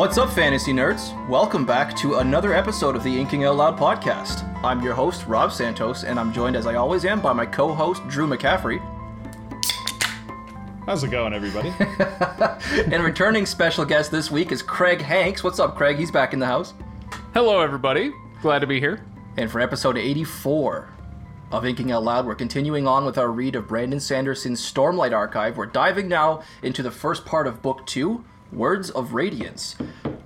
What's up, fantasy nerds? Welcome back to another episode of the Inking Out Loud podcast. I'm your host, Rob Santos, and I'm joined, as I always am, by my co host, Drew McCaffrey. How's it going, everybody? and returning special guest this week is Craig Hanks. What's up, Craig? He's back in the house. Hello, everybody. Glad to be here. And for episode 84 of Inking Out Loud, we're continuing on with our read of Brandon Sanderson's Stormlight Archive. We're diving now into the first part of Book 2, Words of Radiance.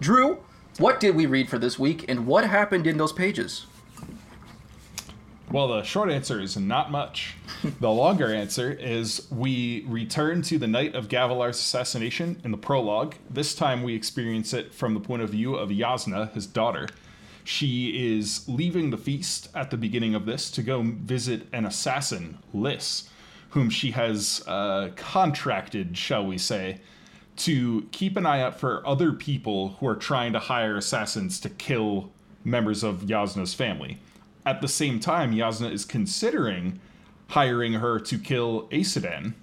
Drew, what did we read for this week, and what happened in those pages? Well, the short answer is not much. the longer answer is we return to the night of Gavilar's assassination in the prologue. This time we experience it from the point of view of Yasna, his daughter. She is leaving the feast at the beginning of this to go visit an assassin, Liss, whom she has uh, contracted, shall we say, to keep an eye out for other people who are trying to hire assassins to kill members of Yasna's family. At the same time, Yasna is considering hiring her to kill Aesudan,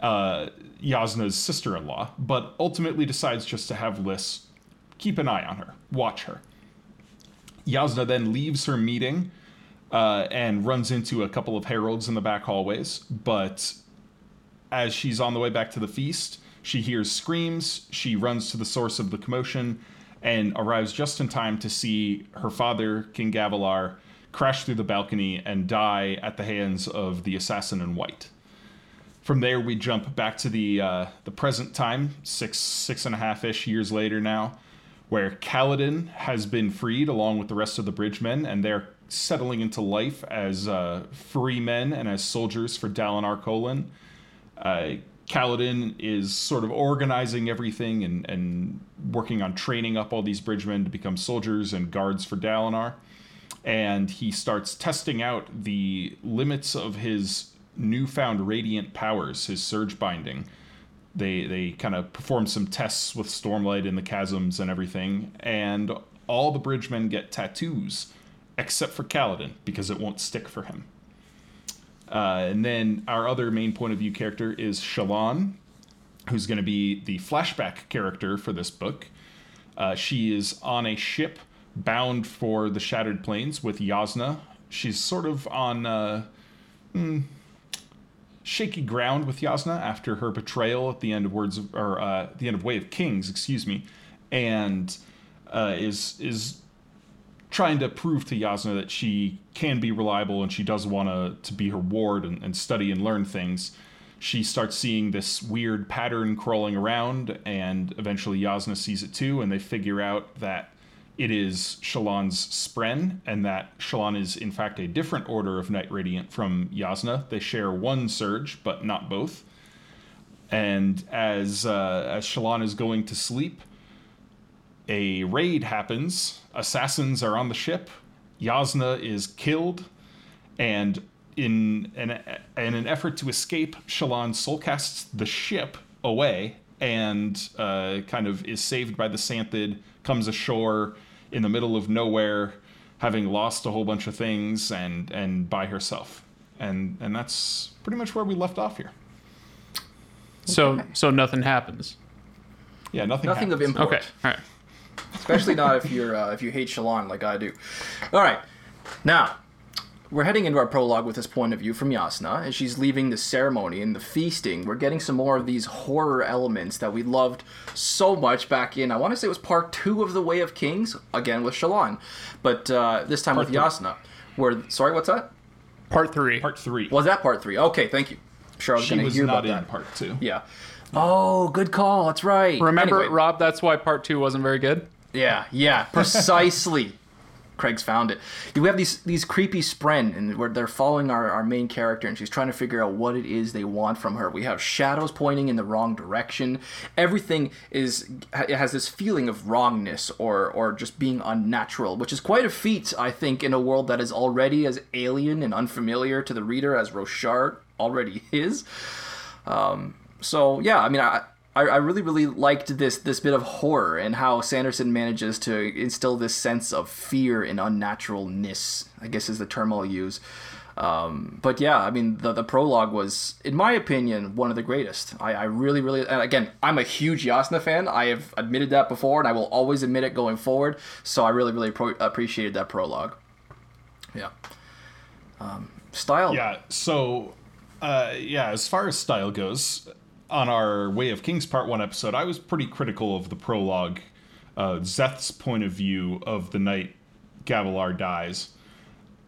uh, Yasna's sister in law, but ultimately decides just to have Liss keep an eye on her, watch her. Yasna then leaves her meeting uh, and runs into a couple of heralds in the back hallways, but as she's on the way back to the feast, she hears screams, she runs to the source of the commotion, and arrives just in time to see her father, King Gavilar, crash through the balcony and die at the hands of the assassin in white. From there, we jump back to the uh, the present time, six six and a half ish years later now, where Kaladin has been freed along with the rest of the bridgemen, and they're settling into life as uh, free men and as soldiers for Dalinar Kholin. Uh, Kaladin is sort of organizing everything and, and working on training up all these bridgemen to become soldiers and guards for Dalinar. And he starts testing out the limits of his newfound radiant powers, his surge binding. They they kind of perform some tests with Stormlight in the chasms and everything, and all the bridgemen get tattoos, except for Kaladin because it won't stick for him. Uh, and then our other main point of view character is Shallan, who's going to be the flashback character for this book. Uh, she is on a ship bound for the Shattered Plains with Yasna. She's sort of on uh, hmm, shaky ground with Yasna after her betrayal at the end of Words of, or uh, the end of Way of Kings, excuse me, and uh, is is trying to prove to Yasna that she can be reliable and she does want to be her ward and, and study and learn things. She starts seeing this weird pattern crawling around, and eventually Yasna sees it too, and they figure out that it is Shallan's Spren, and that Shallan is in fact a different order of Knight Radiant from Yasna. They share one surge, but not both. And as uh, as Shallan is going to sleep, a raid happens. Assassins are on the ship. Yasna is killed, and in an in an effort to escape, Shallan soulcasts the ship away and uh, kind of is saved by the Santhid. Comes ashore in the middle of nowhere, having lost a whole bunch of things, and and by herself. And and that's pretty much where we left off here. So so nothing happens. Yeah, nothing. Nothing of import. Okay, all right. Especially not if you're uh, if you hate Shallan like I do. All right, now we're heading into our prologue with this point of view from Yasna as she's leaving the ceremony and the feasting. We're getting some more of these horror elements that we loved so much back in. I want to say it was part two of the Way of Kings again with Shallan, but uh, this time Part with three. Yasna. Where sorry, what's that? Part three. Part three. Was that part three? Okay, thank you. I'm sure I was she going to was hear not about in that. part two. Yeah. Oh, good call. That's right. Remember, Anyway. Rob? That's why part two wasn't very good. Yeah, yeah, precisely. Craig's found it. We have these these creepy spren, and where they're following our, our main character, and she's trying to figure out what it is they want from her. We have shadows pointing in the wrong direction. Everything is it has this feeling of wrongness or or just being unnatural, which is quite a feat, I think, in a world that is already as alien and unfamiliar to the reader as Roshar already is. Um, so yeah, I mean, I, I I really really liked this this bit of horror and how Sanderson manages to instill this sense of fear and unnaturalness. I guess is the term I'll use. Um, but yeah, I mean, the, the prologue was, in my opinion, one of the greatest. I, I really, really, and again, I'm a huge Yasna fan. I have admitted that before, and I will always admit it going forward. So I really, really pro- appreciated that prologue. Yeah. Um, style. Yeah. So, uh, yeah, as far as style goes, on our Way of Kings Part 1 episode, I was pretty critical of the prologue, uh, Szeth's point of view of the night Gavilar dies.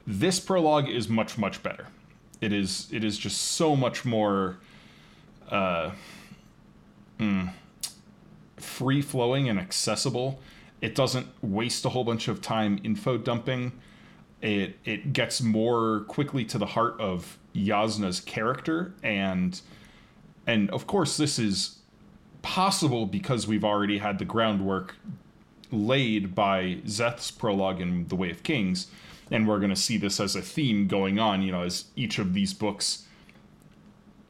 This prologue is much, much better. It is it is just so much more uh, mm, free flowing and accessible. It doesn't waste a whole bunch of time info dumping. It it gets more quickly to the heart of Yasna's character and and of course this is possible because we've already had the groundwork laid by Szeth's prologue in The Way of Kings, and we're going to see this as a theme going on. You know, as each of these books,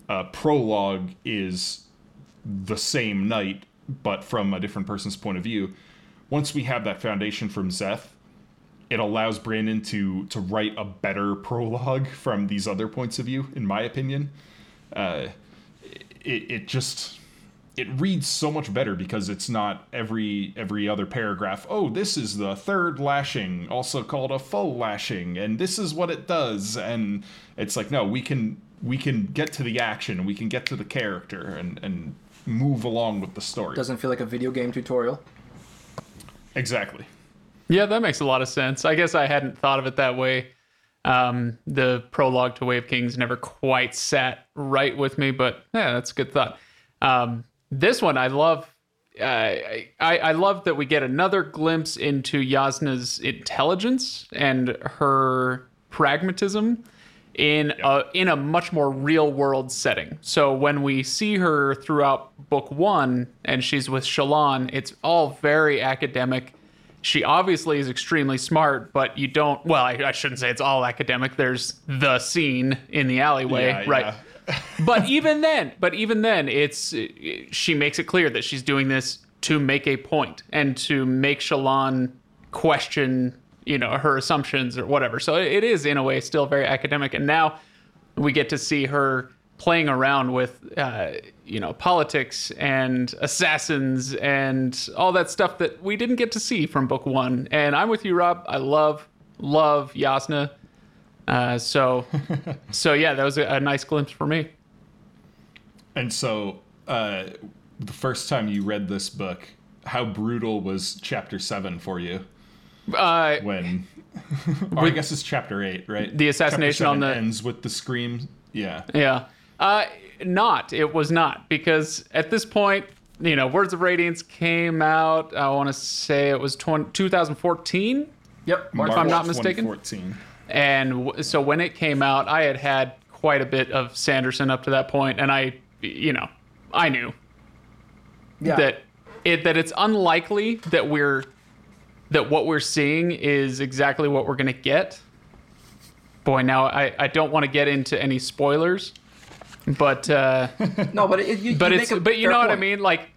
uh, prologue is the same night, but from a different person's point of view. Once we have that foundation from Zeth, it allows Brandon to to write a better prologue from these other points of view, in my opinion. Uh, it, it just it reads so much better because it's not every every other paragraph oh this is the third lashing also called a full lashing and this is what it does and it's like no we can we can get to the action we can get to the character and and move along with the story Doesn't feel like a video game tutorial. exactly Yeah, that makes a lot of sense. I guess I hadn't thought of it that way. Um, the prologue to Way of Kings never quite sat right with me, but yeah, that's a good thought. Um, this one, I love. Uh, I, I love that we get another glimpse into Yasna's intelligence and her pragmatism in a in a much more real world setting. So when we see her throughout book one and she's with Shallan, it's all very academic. She obviously is extremely smart, but you don't. Well, I, I shouldn't say it's all academic. There's the scene in the alleyway, Yeah, right? yeah. but even then, but even then, it's she makes it clear that she's doing this to make a point and to make Shallan question, you know, her assumptions or whatever. So it is in a way still very academic. And now we get to see her playing around with, uh, you know, politics and assassins and all that stuff that we didn't get to see from book one. And I'm with you, Rob. I love, love Yasna. Uh, so, so yeah, that was a, a nice glimpse for me. and so uh the first time you read this book how brutal was chapter 7 for you Uh, when I guess it's chapter eight, right? The assassination on the- ends with the scream. Yeah, yeah, uh, not. It was not because at this point, you know, Words of Radiance came out. I want to say it was 20, 2014. Yep. March I'm not mistaken. 2014. And w- so when it came out, I had had quite a bit of Sanderson up to that point, and I, you know, I knew Yeah. that it that it's unlikely that we're that what we're seeing is exactly what we're gonna get. Boy, now I, I don't want to get into any spoilers, but uh, no, but it, you, but you it's make a but you know what I mean. Like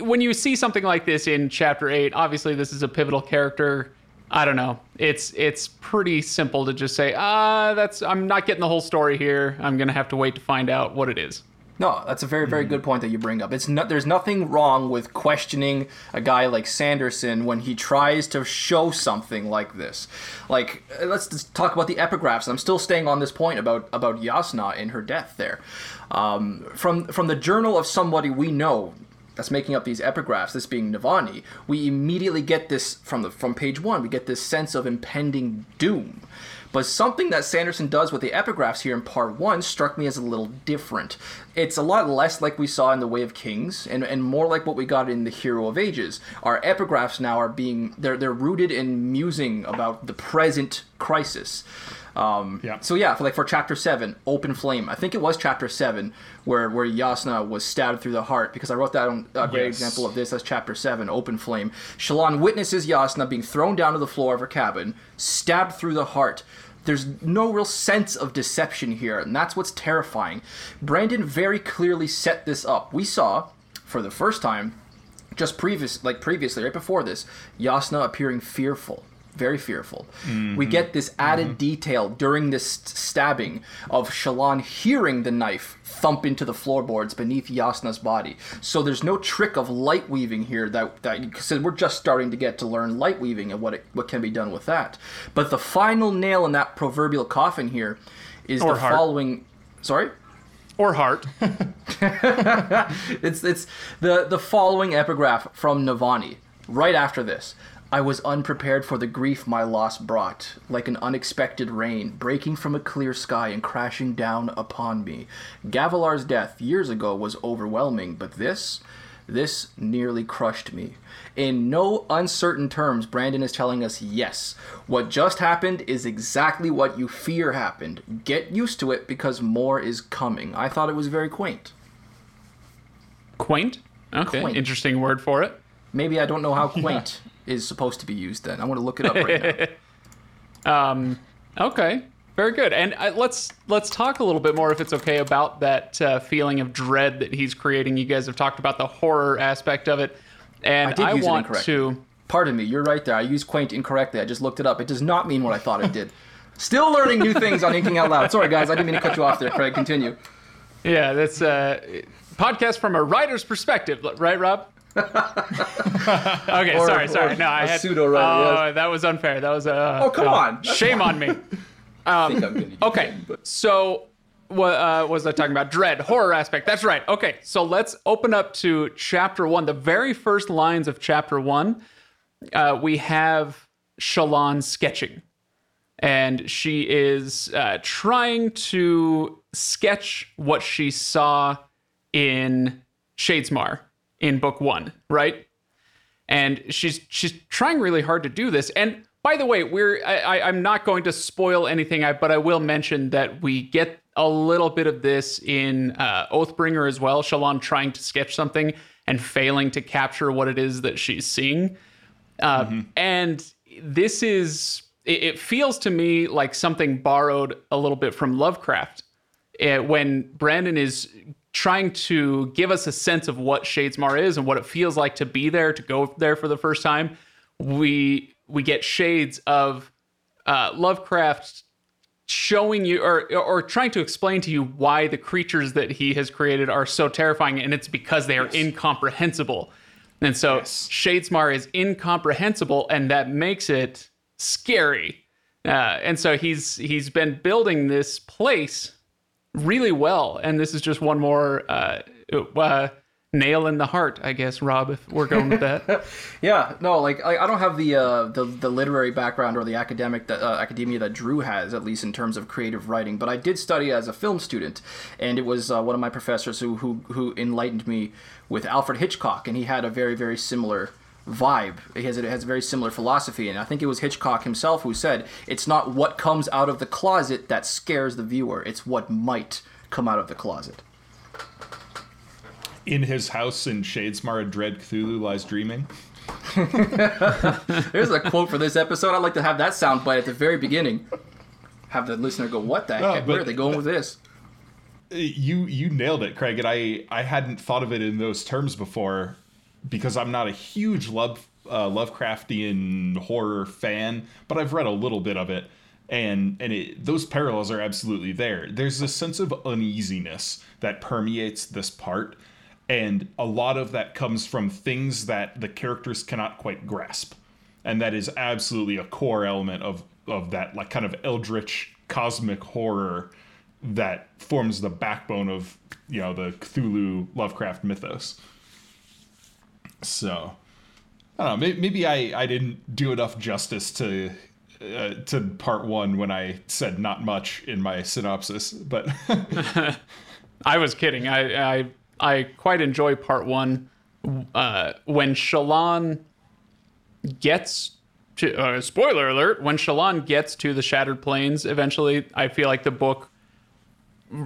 when you see something like this in chapter eight, obviously this is a pivotal character. I don't know. It's it's pretty simple to just say, ah, that's I'm not getting the whole story here. I'm gonna have to wait to find out what it is. No, that's a very, very good point that you bring up. It's not, there's nothing wrong with questioning a guy like Sanderson when he tries to show something like this. Like, uh, let's talk about the epigraphs. I'm still staying on this point about about Yasna and her death there. Um, from from the journal of somebody we know that's making up these epigraphs, this being Navani, we immediately get this from the from page one. We get this sense of impending doom. But something that Sanderson does with the epigraphs here in part one struck me as a little different. It's a lot less like we saw in The Way of Kings, and, and more like what we got in The Hero of Ages. Our epigraphs now are being they're they're rooted in musing about the present crisis. Um, Yeah. So yeah, for like for chapter seven, open flame. I think it was chapter seven where where Yasna was stabbed through the heart because I wrote that on a great Yes. example of this as chapter seven, open flame. Shallan witnesses Yasna being thrown down to the floor of her cabin, stabbed through the heart. There's no real sense of deception here, and that's what's terrifying. Brandon very clearly set this up. We saw, for the first time, just previous like previously right before this yasna appearing fearful very fearful. We get this added mm-hmm. detail during this stabbing of Shallan hearing the knife thump into the floorboards beneath Yasna's body. So there's no trick of light weaving here that that we're just starting to get to learn light weaving and what it, what can be done with that. But the final nail in that proverbial coffin here is Or the heart. following. Sorry. Or heart. It's it's the the following epigraph from Navani. Right after this, I was unprepared for the grief my loss brought, like an unexpected rain breaking from a clear sky and crashing down upon me. Gavilar's death years ago was overwhelming, but this, this nearly crushed me. In no uncertain terms, Brandon is telling us yes, what just happened is exactly what you fear happened. Get used to it because more is coming. I thought it was very quaint. Quaint. Okay. Quaint. Interesting word for it. Maybe I don't know how quaint is supposed to be used then. I want to look it up right now. Um, okay, very good. And uh, let's let's talk a little bit more, if it's okay, about that uh, feeling of dread that he's creating. You guys have talked about the horror aspect of it, and I did I, use want to. Pardon me, you're right there. I used quaint incorrectly. I just looked it up. It does not mean what I thought it did. Still learning new things on Inking Out Loud. Sorry, guys. I didn't mean to cut you off there, Craig. Continue. Yeah, that's a podcast from a writer's perspective, right, Rob? okay, Or- sorry, sorry. No, I had pseudo-writer, Oh, that was unfair. That was uh, Oh, come uh, on. That's Shame on me. I think I'm gonna get Okay, but- so what uh, was I talking about? Dread, horror aspect. That's right. Okay, so let's open up to chapter one. The very first lines of chapter one, uh, we have Shallan sketching. And she is uh, trying to sketch what she saw in Shadesmar in book one, right? and she's she's trying really hard to do this. And by the way, we're I, I, I'm not going to spoil anything, but I will mention that we get a little bit of this in uh, Oathbringer as well. Shallan trying to sketch something and failing to capture what it is that she's seeing, uh, and this is it, it feels to me like something borrowed a little bit from Lovecraft uh, when Brandon is trying to give us a sense of what Shadesmar is and what it feels like to be there, to go there for the first time, we we get shades of uh, Lovecraft showing you or or trying to explain to you why the creatures that he has created are so terrifying, and it's because they are incomprehensible. And so Yes. Shadesmar is incomprehensible, and that makes it scary. Uh, and so he's he's been building this place really well, and this is just one more uh, uh, nail in the heart, I guess, Rob. If we're going with that, Yeah, no, like I, I don't have the uh, the the literary background or the academic that, uh, academia that Drew has, at least in terms of creative writing. But I did study as a film student, and it was uh, one of my professors who who who enlightened me with Alfred Hitchcock, and he had a very very similar vibe. Has it has a very similar philosophy, and I think it was Hitchcock himself who said, "It's not what comes out of the closet that scares the viewer; it's what might come out of the closet." In his house in Shadesmar, a dread Cthulhu lies dreaming. There's a quote for this episode. I'd like to have that sound bite at the very beginning. Have the listener go, "What the No, heck? Where are they going with this?" You you nailed it, Craig, and I I hadn't thought of it in those terms before because I'm not a huge love uh, Lovecraftian horror fan, but I've read a little bit of it, and and it, those parallels are absolutely there. There's a sense of uneasiness that permeates this part, and a lot of that comes from things that the characters cannot quite grasp, and that is absolutely a core element of of that like kind of eldritch cosmic horror that forms the backbone of you know the Cthulhu Lovecraft mythos. So, I don't know. Maybe, maybe I, I didn't do enough justice to uh, to part one when I said not much in my synopsis, but I was kidding. I I I quite enjoy part one uh, when Shallan gets to uh, spoiler alert when Shallan gets to the Shattered Plains. Eventually, I feel like the book,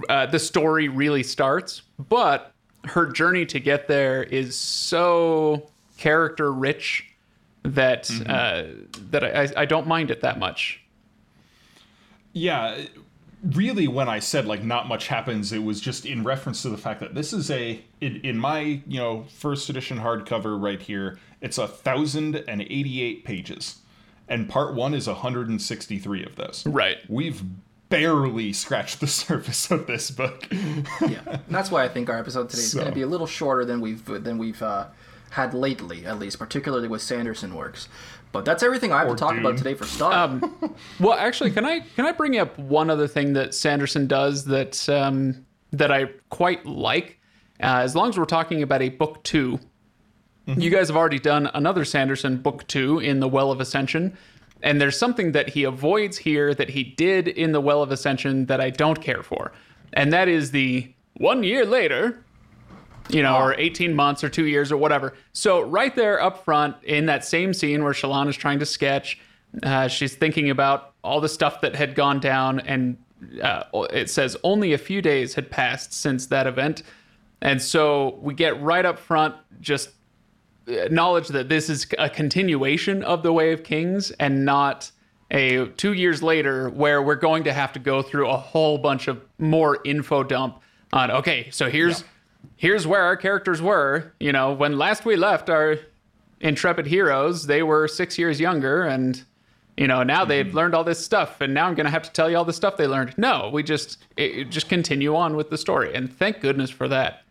uh, the story really starts, but her journey to get there is so character rich that uh, that I, I don't mind it that much. yeah, really when I said like not much happens, it was just in reference to the fact that this is a in, in my you know first edition hardcover right here. It's a thousand and eighty eight pages, and part one is 163 of those. Right. We've barely scratched the surface of this book. yeah, and that's why I think our episode today is So- going to be a little shorter than we've than we've uh, had lately, at least, particularly with Sanderson works. But that's everything I have Or to talk about today for start. Well, actually, can I can I bring up one other thing that Sanderson does that um, that I quite like? Uh, as long as we're talking about a book 2 you guys have already done another Sanderson book two in the Well of Ascension, and there's something that he avoids here that he did in the Well of Ascension that I don't care for, and that is the one year later you know, or 18 months or two years or whatever. So right there up front in that same scene where Shallan is trying to sketch, uh, she's thinking about all the stuff that had gone down, and uh, it says only a few days had passed since that event. And so we get right up front just acknowledge that this is a continuation of the Way of Kings and not a two years later where we're going to have to go through a whole bunch of more info dump on okay so here's here's where our characters were you know when last we left our intrepid heroes they were six years younger and you know now they've mm-hmm. learned all this stuff and now i'm going to have to tell you all the stuff they learned. No we just it just continue on with the story and thank goodness for that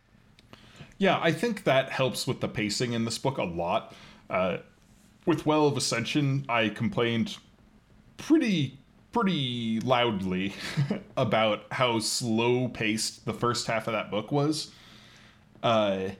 Yeah, I think that helps with the pacing in this book a lot. Uh, with Well of Ascension, I complained pretty pretty loudly about how slow paced the first half of that book was. Uh,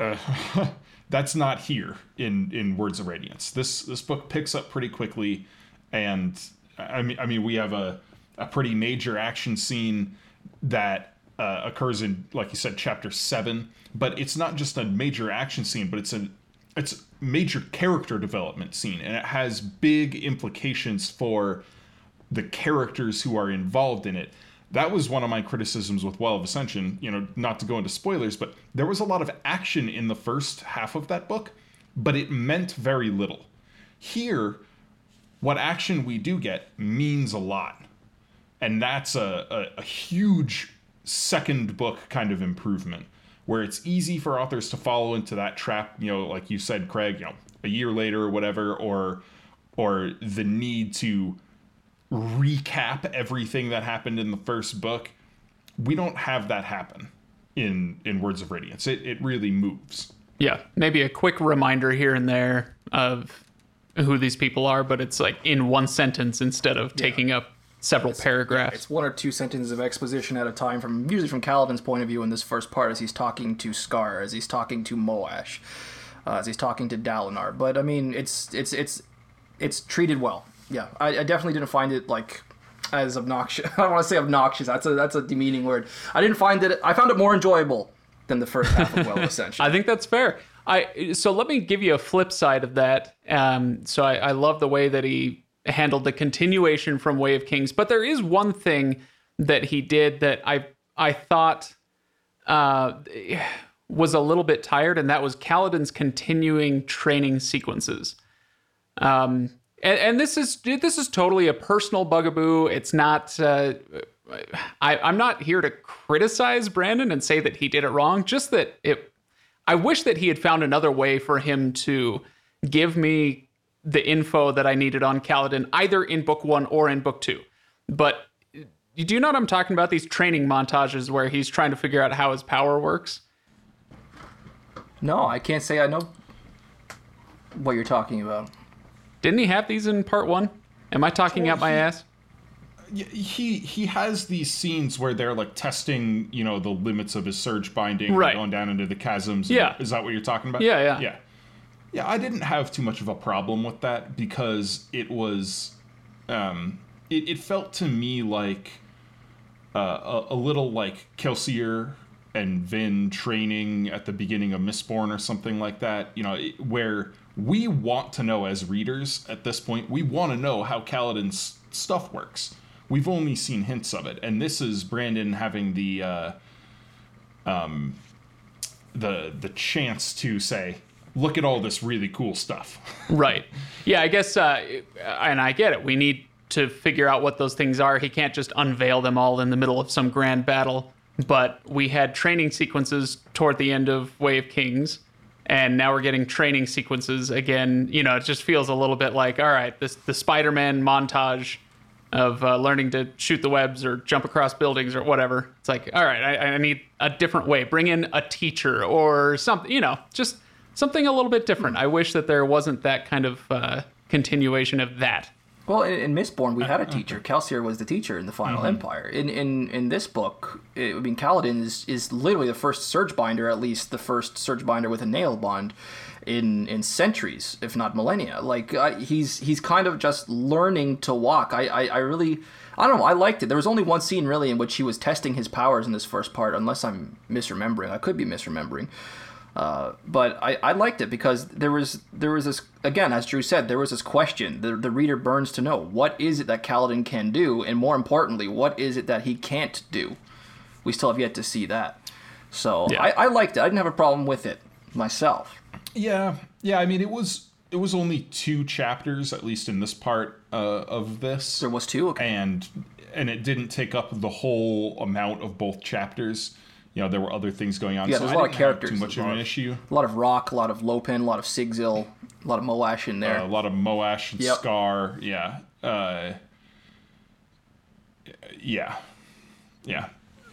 uh, that's not here in in Words of Radiance. This this book picks up pretty quickly, and I mean I mean we have a a pretty major action scene that uh, occurs in like you said chapter seven, but it's not just a major action scene, but it's a it's major character development scene, and it has big implications for the characters who are involved in it. That was one of my criticisms with Well of Ascension, you know, not to go into spoilers, but there was a lot of action in the first half of that book, but it meant very little. Here, what action we do get means a lot. And that's a, a, a huge second book kind of improvement where it's easy for authors to follow into that trap, you know, like you said, Craig, you know, a year later or whatever, or or the need to recap everything that happened in the first book. We don't have that happen in in Words of Radiance. It it really moves. yeah, maybe a quick reminder here and there of who these people are, but it's like in one sentence instead of taking up several paragraphs. It's one or two sentences of exposition at a time, from usually from Kaladin's point of view in this first part, as he's talking to Skar, as he's talking to Moash, uh, as he's talking to Dalinar. But I mean, it's it's it's it's treated well. Yeah, I, I definitely didn't find it like as obnoxious. I don't want to say obnoxious. That's a that's a demeaning word. I didn't find it. I found it more enjoyable than the first half of Well Ascension. I think that's fair. I so let me give you a flip side of that. Um, so I, I love the way that he handled the continuation from Way of Kings, but there is one thing that he did that I I thought uh, was a little bit tired, and that was Kaladin's continuing training sequences. Um, and, and this is this is totally a personal bugaboo. It's not. Uh, I, I'm not here to criticize Brandon and say that he did it wrong. Just that it. I wish that he had found another way for him to give me the info that I needed on Kaladin, either in book one or in book two. But you do you know what I'm talking about? These training montages where he's trying to figure out how his power works. no, I can't say I know what you're talking about. Didn't he have these in part one? Am I talking out my ass? He he has these scenes where they're like testing you know the limits of his surge binding and Right. going down into the chasms and- Yeah. is that what you're talking about Yeah, yeah. yeah yeah i didn't have too much of a problem with that because it was um it, it felt to me like uh, a, a little like kelsier and vin training at the beginning of mistborn or something like that you know it- where we want to know as readers at this point we want to know how kaladin's stuff works. We've only seen hints of it and this is brandon having the uh, um, the the chance to say look at all this really cool stuff Right. Yeah, I guess, uh, and I get it. We need to figure out what those things are. He can't just unveil them all in the middle of some grand battle. But we had training sequences toward the end of Way of Kings and now we're getting training sequences again. You know, it just feels a little bit like, all right, this the Spider-Man montage of uh, learning to shoot the webs or jump across buildings or whatever. It's like, all right, I, I need a different way. Bring in a teacher or something. You know, just something a little bit different. I wish that there wasn't that kind of uh, continuation of that. Well, in, in Mistborn, we had a teacher. Kelsier was the teacher in the Final Empire. In in in this book, it, I mean, Kaladin is is literally the first surge binder, at least the first surge binder with a Nahel bond, in in centuries, if not millennia. Like I, he's he's kind of just learning to walk. I, I I really. I don't know. I liked it. There was only one scene really in which he was testing his powers in this first part, unless I'm misremembering. I could be misremembering. Uh, but I, I liked it because there was there was this again as Drew said there was this question the the reader burns to know what is it that Kaladin can do and more importantly what is it that he can't do. We still have yet to see that. So Yeah. I, I liked it. I didn't have a problem with it myself. Yeah, yeah. I mean, it was it was only two chapters, at least in this part uh, of this, There was two. Okay. and and it didn't take up the whole amount of both chapters. You know, there were other things going on. Yeah, so there's I a lot of characters Too much of an issue. A lot of Rock, a lot of Lopen, a lot of Sigzil, a lot of Moash in there. Uh, a lot of Moash and Yep. Skar. Yeah. Uh, yeah. Yeah.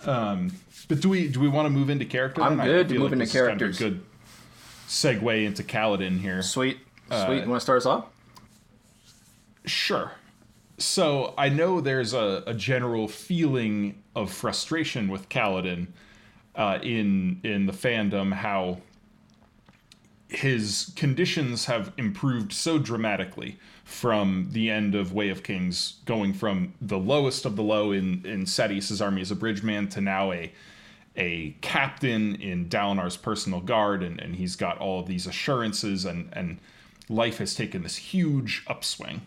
Um, but do we do we want to move into character? I'm then? Good to move into this is kind of a characters. good segue into Kaladin here. Sweet. Uh, Sweet. you want to start us off? Sure. So I know there's a, a general feeling of frustration with Kaladin uh, in in the fandom. How his conditions have improved so dramatically from the end of Way of Kings, going from the lowest of the low in in Sadeas' army as a bridgeman to now a a captain in Dalinar's personal guard, and, and he's got all of these assurances, and and life has taken this huge upswing.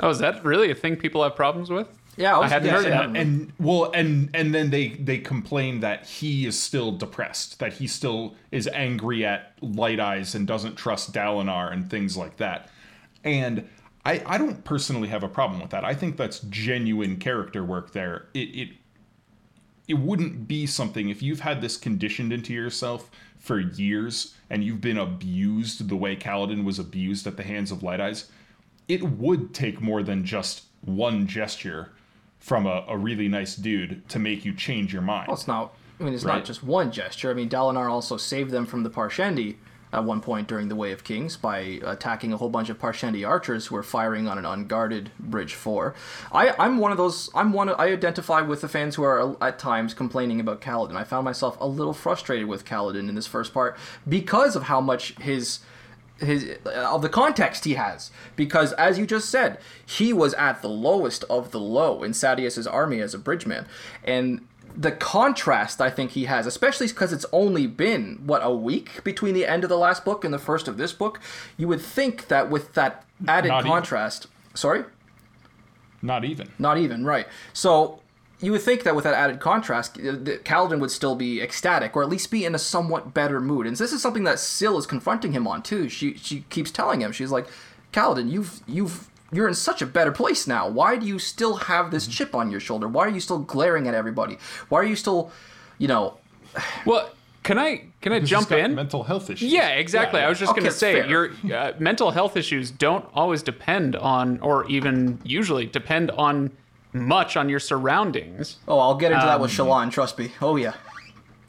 Oh, is that really a thing people have problems with? Yeah, I, I hadn't heard that. and well and and then they they complain that he is still depressed that he still is angry at light eyes and doesn't trust dalinar and things like that. And i i don't personally have a problem with that. I think that's genuine character work there. It it it wouldn't be something if you've had this conditioned into yourself for years and you've been abused the way Kaladin was abused at the hands of Light Eyes, it would take more than just one gesture from a, a really nice dude to make you change your mind. Well, it's not. I mean, it's Right. not just one gesture. I mean, Dalinar also saved them from the Parshendi at one point during the Way of Kings by attacking a whole bunch of Parshendi archers who were firing on an unguarded Bridge Four. I, I'm one of those. I'm one. Of, I identify with the fans who are at times complaining about Kaladin. I found myself a little frustrated with Kaladin in this first part because of how much his his uh, of the context he has because as you just said he was at the lowest of the low in Sadeas's army as a bridgeman and the contrast I think he has especially because it's only been what a week between the end of the last book and the first of this book you would think that with that added Not even. contrast sorry Not even. not even, right. So you would think that with that added contrast, uh, Kaladin would still be ecstatic, or at least be in a somewhat better mood. And this is something that Syl is confronting him on too. She she keeps telling him, she's like, Kaladin, you've you've you're in such a better place now. Why do you still have this chip on your shoulder? Why are you still glaring at everybody? Why are you still, you know, Well, can I can I jump got in? Mental health issues. Yeah, exactly. Yeah, I was just Okay, going to say fair. your uh, mental health issues don't always depend on, or even usually depend on much on your surroundings. oh, I'll get into that with Um, Shallan, trust me. Oh yeah.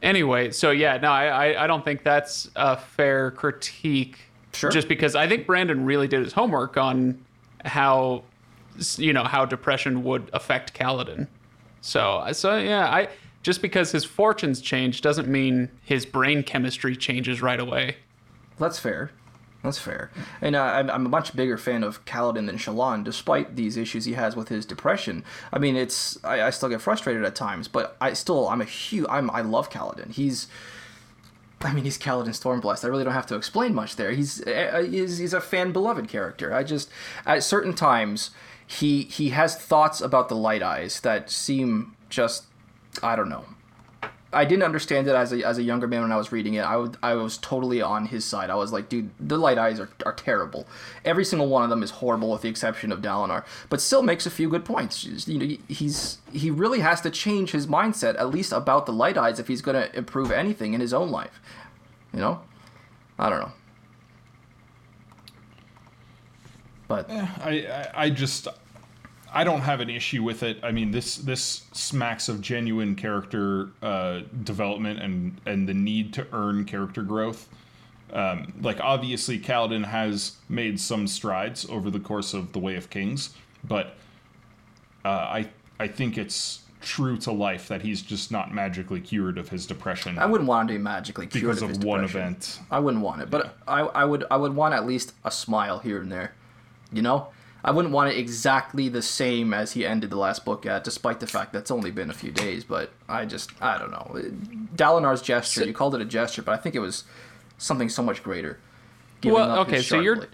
Anyway, so yeah, no, I, I, I don't think that's a fair critique. Sure. Just because I think Brandon really did his homework on how, you know, how depression would affect Kaladin. So, so yeah, I just because his fortunes change doesn't mean his brain chemistry changes right away. That's fair. That's fair. And uh, I'm, I'm a much bigger fan of Kaladin than Shallan, despite these issues he has with his depression. I mean, it's I, I still get frustrated at times, but I still I'm a huge I'm I love Kaladin. He's I mean, he's Kaladin Stormblessed. I really don't have to explain much there. He's uh, he's, he's a fan beloved character. I just at certain times he he has thoughts about the Light Eyes that seem just I don't know. I didn't understand it as a, as a younger man when I was reading it. I, would, I was totally on his side. I was like, dude, the light eyes are, are terrible. Every single one of them is horrible, with the exception of Dalinar. But still makes a few good points. You know, he's he really has to change his mindset, at least about the light eyes, if he's going to improve anything in his own life. You know, I don't know. But eh, I, I, I just I don't have an issue with it. I mean, this this smacks of genuine character uh, development and and the need to earn character growth. Um, like obviously, Kaladin has made some strides over the course of the Way of Kings, but uh, I I think it's true to life that he's just not magically cured of his depression I wouldn't want him to be magically cured because of, his of one depression. event. I wouldn't want it, but I, I would I would want at least a smile here and there. You know, I wouldn't want it exactly the same as he ended the last book at, despite the fact that's only been a few days. But I just I don't know. Dalinar's gesture, you called it a gesture, but I think it was something so much greater. Well, okay, so you're blade.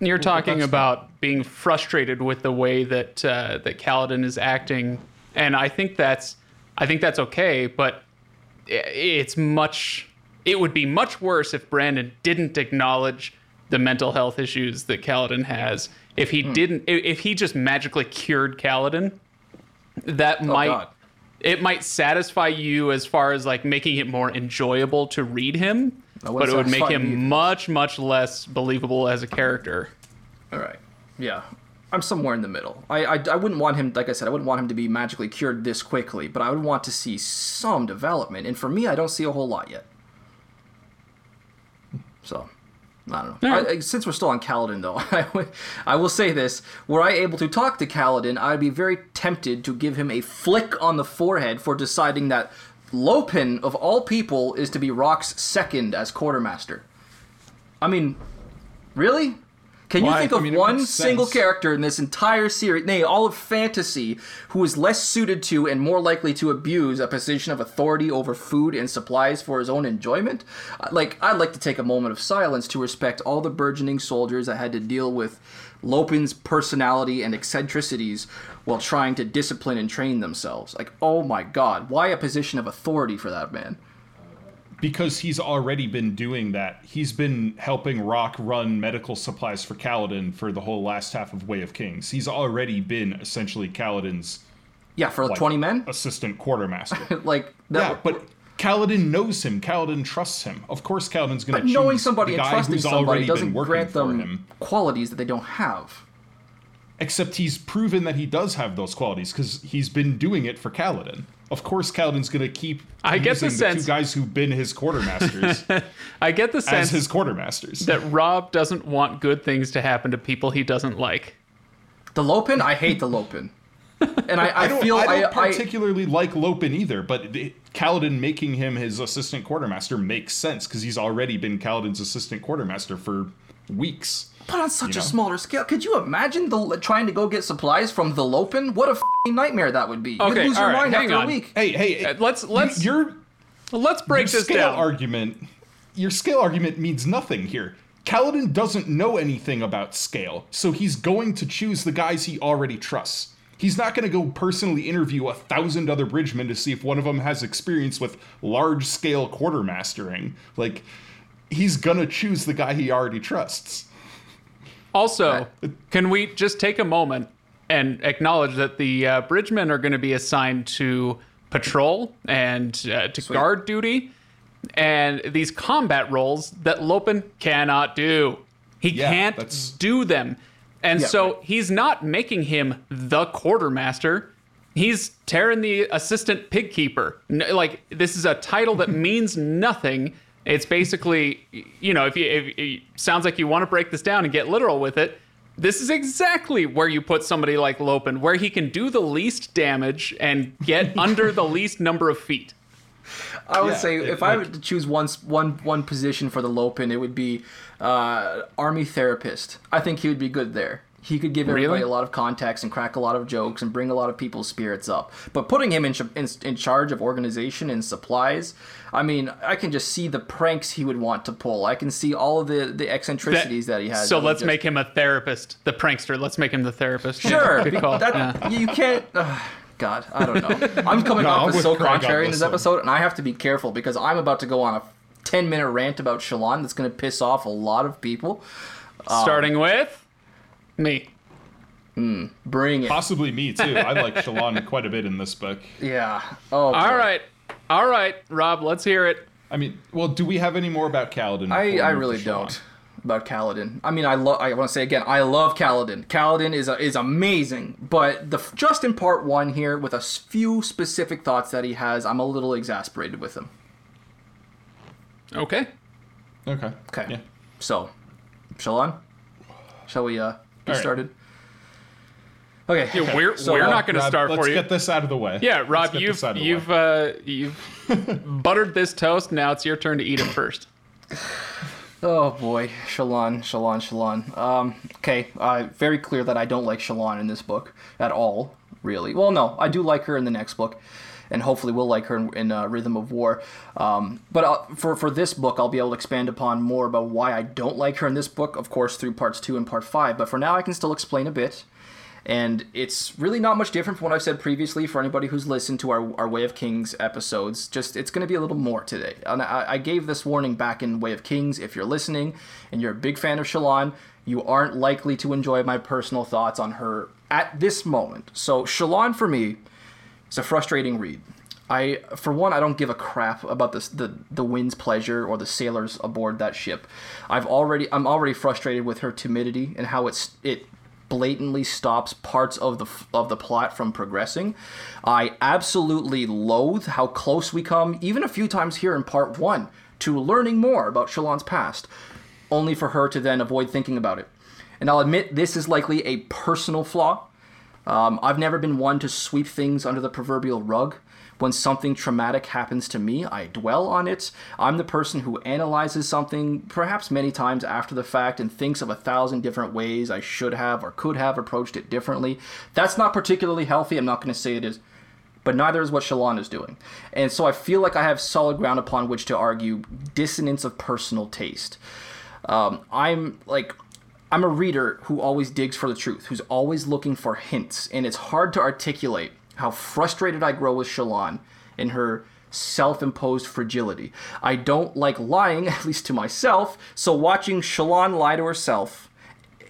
you're talking that's about being frustrated with the way that uh, that Kaladin is acting, and I think that's I think that's okay, but it's much. It would be much worse if Brandon didn't acknowledge the mental health issues that Kaladin has. If he hmm. didn't, if he just magically cured Kaladin, that oh, might Oh, God. it might satisfy you as far as like making it more enjoyable to read him, but it would make him either. much much less believable as a character. All right. Yeah. I'm somewhere in the middle. I, I, I wouldn't want him, like I said, I wouldn't want him to be magically cured this quickly, but I would want to see some development. And for me, I don't see a whole lot yet. So, I don't know. Right. I, since we're still on Kaladin, though, I, I will say this. Were I able to talk to Kaladin, I'd be very tempted to give him a flick on the forehead for deciding that Lopen, of all people, is to be Rock's second as quartermaster. I mean, really? Can you Why? think I of mean, one single character in this entire series, nay, all of fantasy, who is less suited to and more likely to abuse a position of authority over food and supplies for his own enjoyment? Uh, Like, I'd like to take a moment of silence to respect all the burgeoning soldiers that had to deal with Lopen's personality and eccentricities while trying to discipline and train themselves. Like, oh my god, why a position of authority for that man? Because he's already been doing that. He's been helping Rock run medical supplies for Kaladin for the whole last half of Way of Kings. He's already been essentially Kaladin's Yeah, for like, 20 men? assistant quartermaster. Like, that, yeah, but Kaladin knows him. Kaladin trusts him. Of course, Kaladin's going to But choose knowing somebody and trusting somebody doesn't grant them him. qualities that they don't have. Except he's proven that he does have those qualities because he's been doing it for Kaladin. Of course, Kaladin's going to keep I get the using the, sense- two guys who've been his quartermasters I get the as sense his quartermasters. that Rob doesn't want good things to happen to people he doesn't like. The Lopen, I hate the Lopen. And I, I, I don't, feel I don't I, I, particularly like Lopen either, but it, Kaladin making him his assistant quartermaster makes sense because he's already been Kaladin's assistant quartermaster for weeks. But on such you a smaller scale. Could you imagine the trying to go get supplies from the Lopen? What a f***ing nightmare that would be. You'd Okay, lose your all right, mind hang after on. a week. Hey, hey, Uh, let's let's your let's break your this scale down. argument. Your scale argument means nothing here. Kaladin doesn't know anything about scale, so he's going to choose the guys he already trusts. He's not going to go personally interview a thousand other bridgemen to see if one of them has experience with large scale quartermastering. Like, he's going to choose the guy he already trusts. Also, can we just take a moment and acknowledge that the uh, bridgemen are going to be assigned to patrol and uh, to guard duty, and these combat roles that Lopen cannot do. He Yeah, can't that's- do them, and Yeah, so right. he's not making him the quartermaster. He's tearing the assistant pig keeper. Like this is a title that means nothing. It's basically, you know, if you if it sounds like you want to break this down and get literal with it, this is exactly where you put somebody like Lopen, where he can do the least damage and get under the least number of feet. I would Yeah, say it- if I were like- to choose one s- one one position for the Lopen, it would be uh, army therapist. I think he would be good there. He could give everybody Really? a lot of context and crack a lot of jokes and bring a lot of people's spirits up. But putting him in, ch- in in charge of organization and supplies, I mean, I can just see the pranks he would want to pull. I can see all of the the eccentricities that, he has. So let's just- make him a therapist, the prankster. Let's make him the therapist. Sure. Good. That, Yeah. You can't. ugh, God, I don't know. I'm coming No, off as so contrary in this this episode, and I have to be careful because I'm about to go on a 10 minute rant about Shallan that's going to piss off a lot of people. Um, Starting with me. Bring it. Possibly me too. I like Shallan quite a bit in this book. Yeah. Oh. All boy. right. All right, Rob, let's hear it. I mean, well, do we have any more about Kaladin? I, I really don't about Kaladin. I mean, I love. I want to say again, I love Kaladin. Kaladin is a, is amazing, but the just in part one here with a few specific thoughts that he has, I'm a little exasperated with him. Okay. Okay. Okay. Yeah. So, Shallan, shall we uh, get All right. started? Okay. Yeah, we're So, we're uh, not going to Rob, start let's for you. get this out of the way. yeah, Rob, you've this out of the you've uh, you've buttered this toast. Now it's your turn to eat it first. Oh boy, Shallan, Shallan, Shallan. Um, okay, uh, very clear that I don't like Shallan in this book at all, really. Well, no, I do like her in the next book, and hopefully we'll like her in, in uh, Rhythm of War. Um, but uh, for for this book, I'll be able to expand upon more about why I don't like her in this book, of course, through parts two and part five. But for now, I can still explain a bit. And it's really not much different from what I've said previously for anybody who's listened to our, our Way of Kings episodes. Just it's going to be a little more today. And I, I gave this warning back in Way of Kings. If you're listening and you're a big fan of Shallan, you aren't likely to enjoy my personal thoughts on her at this moment. So Shallan for me is a frustrating read. I, for one, I don't give a crap about this, the the wind's pleasure or the sailors aboard that ship. I've already, I'm already frustrated with her timidity and how it's it blatantly stops parts of the of the plot from progressing. I absolutely loathe how close we come, even a few times here in part one, to learning more about Shallan's past, only for her to then avoid thinking about it. And I'll admit this is likely a personal flaw. Um, I've never been one to sweep things under the proverbial rug. When something traumatic happens to me, I dwell on it. I'm the person who analyzes something, perhaps many times after the fact, and thinks of a thousand different ways I should have or could have approached it differently. That's not particularly healthy. I'm not going to say it is but neither is what Shallan is doing. And so I feel like I have solid ground upon which to argue dissonance of personal taste. Um, I'm like, I'm a reader who always digs for the truth, who's always looking for hints, and it's hard to articulate how frustrated I grow with Shallan in her self-imposed fragility. I don't like lying, at least to myself, so watching Shallan lie to herself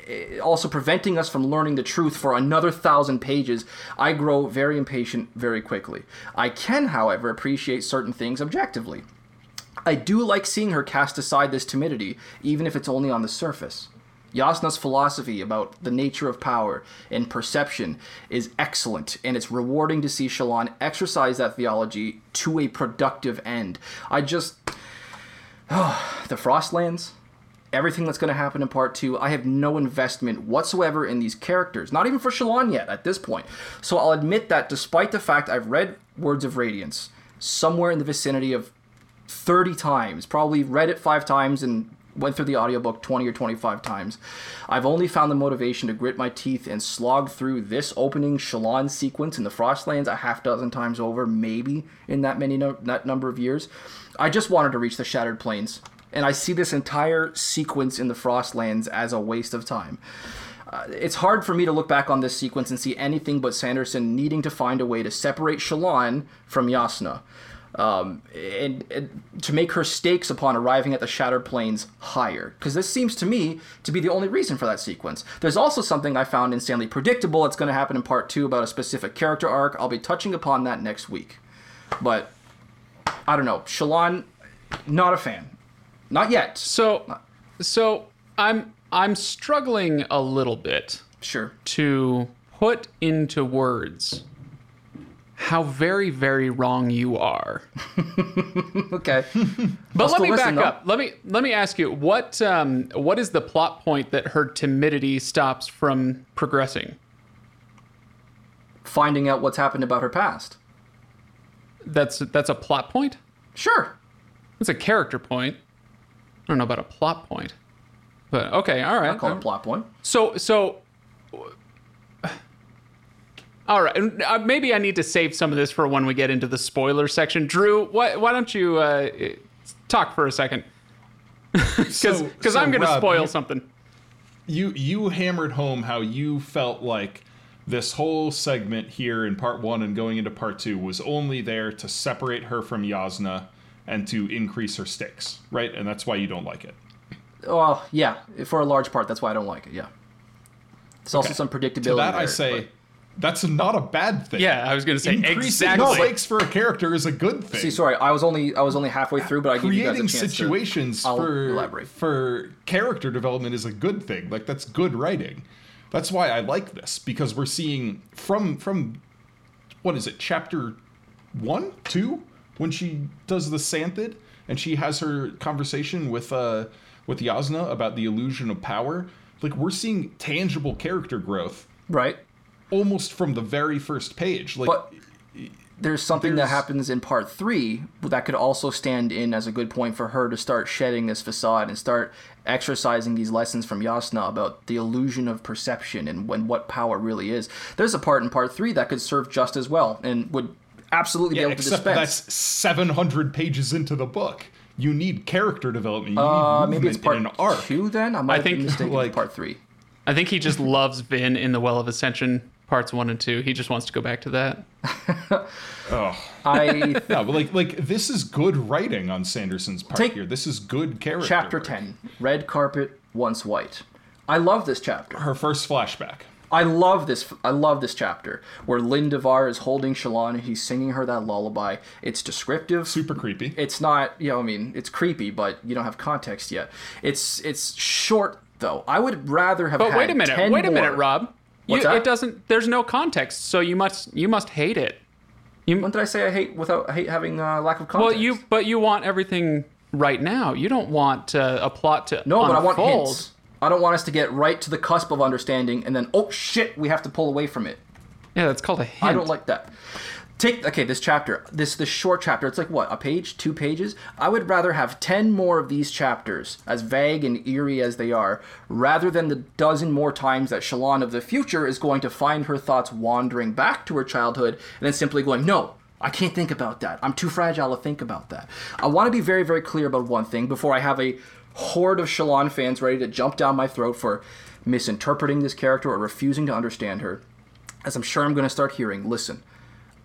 eh, also preventing us from learning the truth for another thousand pages, I grow very impatient very quickly. I can, however, appreciate certain things objectively. I do like seeing her cast aside this timidity, even if it's only on the surface. Jasnah's philosophy about the nature of power and perception is excellent, and it's rewarding to see Shallan exercise that theology to a productive end. I just. Oh, the Frostlands, everything that's going to happen in part two, I have no investment whatsoever in these characters, not even for Shallan yet at this point. So I'll admit that despite the fact I've read Words of Radiance somewhere in the vicinity of 30 times, probably read it five times and went through the audiobook 20 or 25 times, I've only found the motivation to grit my teeth and slog through this opening Shallan sequence in the Frostlands a half dozen times over, maybe in that many no- that number of years. I just wanted to reach the Shattered Plains and I see this entire sequence in the Frostlands as a waste of time. Uh, it's hard for me to look back on this sequence and see anything but Sanderson needing to find a way to separate Shallan from Jasnah. Um, and, and to make her stakes upon arriving at the Shattered Plains higher. Because this seems to me to be the only reason for that sequence. There's also something I found insanely predictable. It's going to happen in part two about a specific character arc. I'll be touching upon that next week. But I don't know. Shallan, not a fan. Not yet. So, so I'm I'm struggling a little bit Sure. to put into words how very very wrong you are. Okay. But let me back though. up. Let me let me ask you what um, what is the plot point that her timidity stops from progressing? Finding out what's happened about her past. That's that's a plot point. Sure. It's a character point. I don't know about a plot point, but okay, all right. I call it a plot point. So so. All right, and, uh, maybe I need to save some of this for when we get into the spoiler section. Drew, why, why don't you uh, talk for a second? Because So- so, I'm going to spoil you- something. you you hammered home how you felt like this whole segment here in part one and going into part two was only there to separate her from Jasnah and to increase her stakes, right? And that's why you don't like it. Well, yeah, for a large part, that's why I don't like it. Yeah. There's also some predictability. To that I say, but- That's not a bad thing. Yeah, I was going to say Increasing exactly. the stakes for a character is a good thing. See, sorry, I was only I was only halfway through, but I give you guys a Creating chance situations to, I'll for elaborate. for character development is a good thing. Like that's good writing. That's why I like this because we're seeing from from what is it chapter one two when she does the Santhid and she has her conversation with uh with Jasnah about the illusion of power. Like we're seeing tangible character growth Right. Almost from the very first page. Like But there's something that happens in part three that could also stand in as a good point for her to start shedding this facade and start exercising these lessons from Jasnah about the illusion of perception and when what power really is. There's a part in part three that could serve just as well and would absolutely Yeah, be able to except dispense. that's 700 pages into the book. You need character development. You uh, maybe it's part in an arc. two then. I might think, be mistaken like- with part three. I think he just loves Vin in the Well of Ascension parts one and two. He just wants to go back to that. Oh, I yeah, but like like this is good writing on Sanderson's part Take- here. This is good character. chapter work. ten, red carpet once white. I love this chapter. Her first flashback. I love this. I love this chapter where Lin Davar is holding Shallan and he's singing her that lullaby. It's descriptive. Super creepy. It's not, you know, I mean, it's creepy, but you don't have context yet. It's it's short though. I would rather have. But had wait a minute, 10 wait a minute, Rob. You, it doesn't. There's no context, so you must you must hate it. You, When did I say I hate without I hate having uh, lack of context? Well, you but you want everything right now. You don't want uh, a plot to no, but I want unfold. hints. I don't want us to get right to the cusp of understanding and then oh shit, we have to pull away from it. Yeah, that's called a hint. I don't like that. Take okay, this chapter, this this short chapter. It's like what a page, two pages. I would rather have ten more of these chapters, as vague and eerie as they are, rather than the dozen more times that Shallan of the future is going to find her thoughts wandering back to her childhood and then simply going, "No, I can't think about that. I'm too fragile to think about that." I want to be very, very clear about one thing before I have a horde of Shallan fans ready to jump down my throat for misinterpreting this character or refusing to understand her as I'm sure I'm going to start hearing, listen,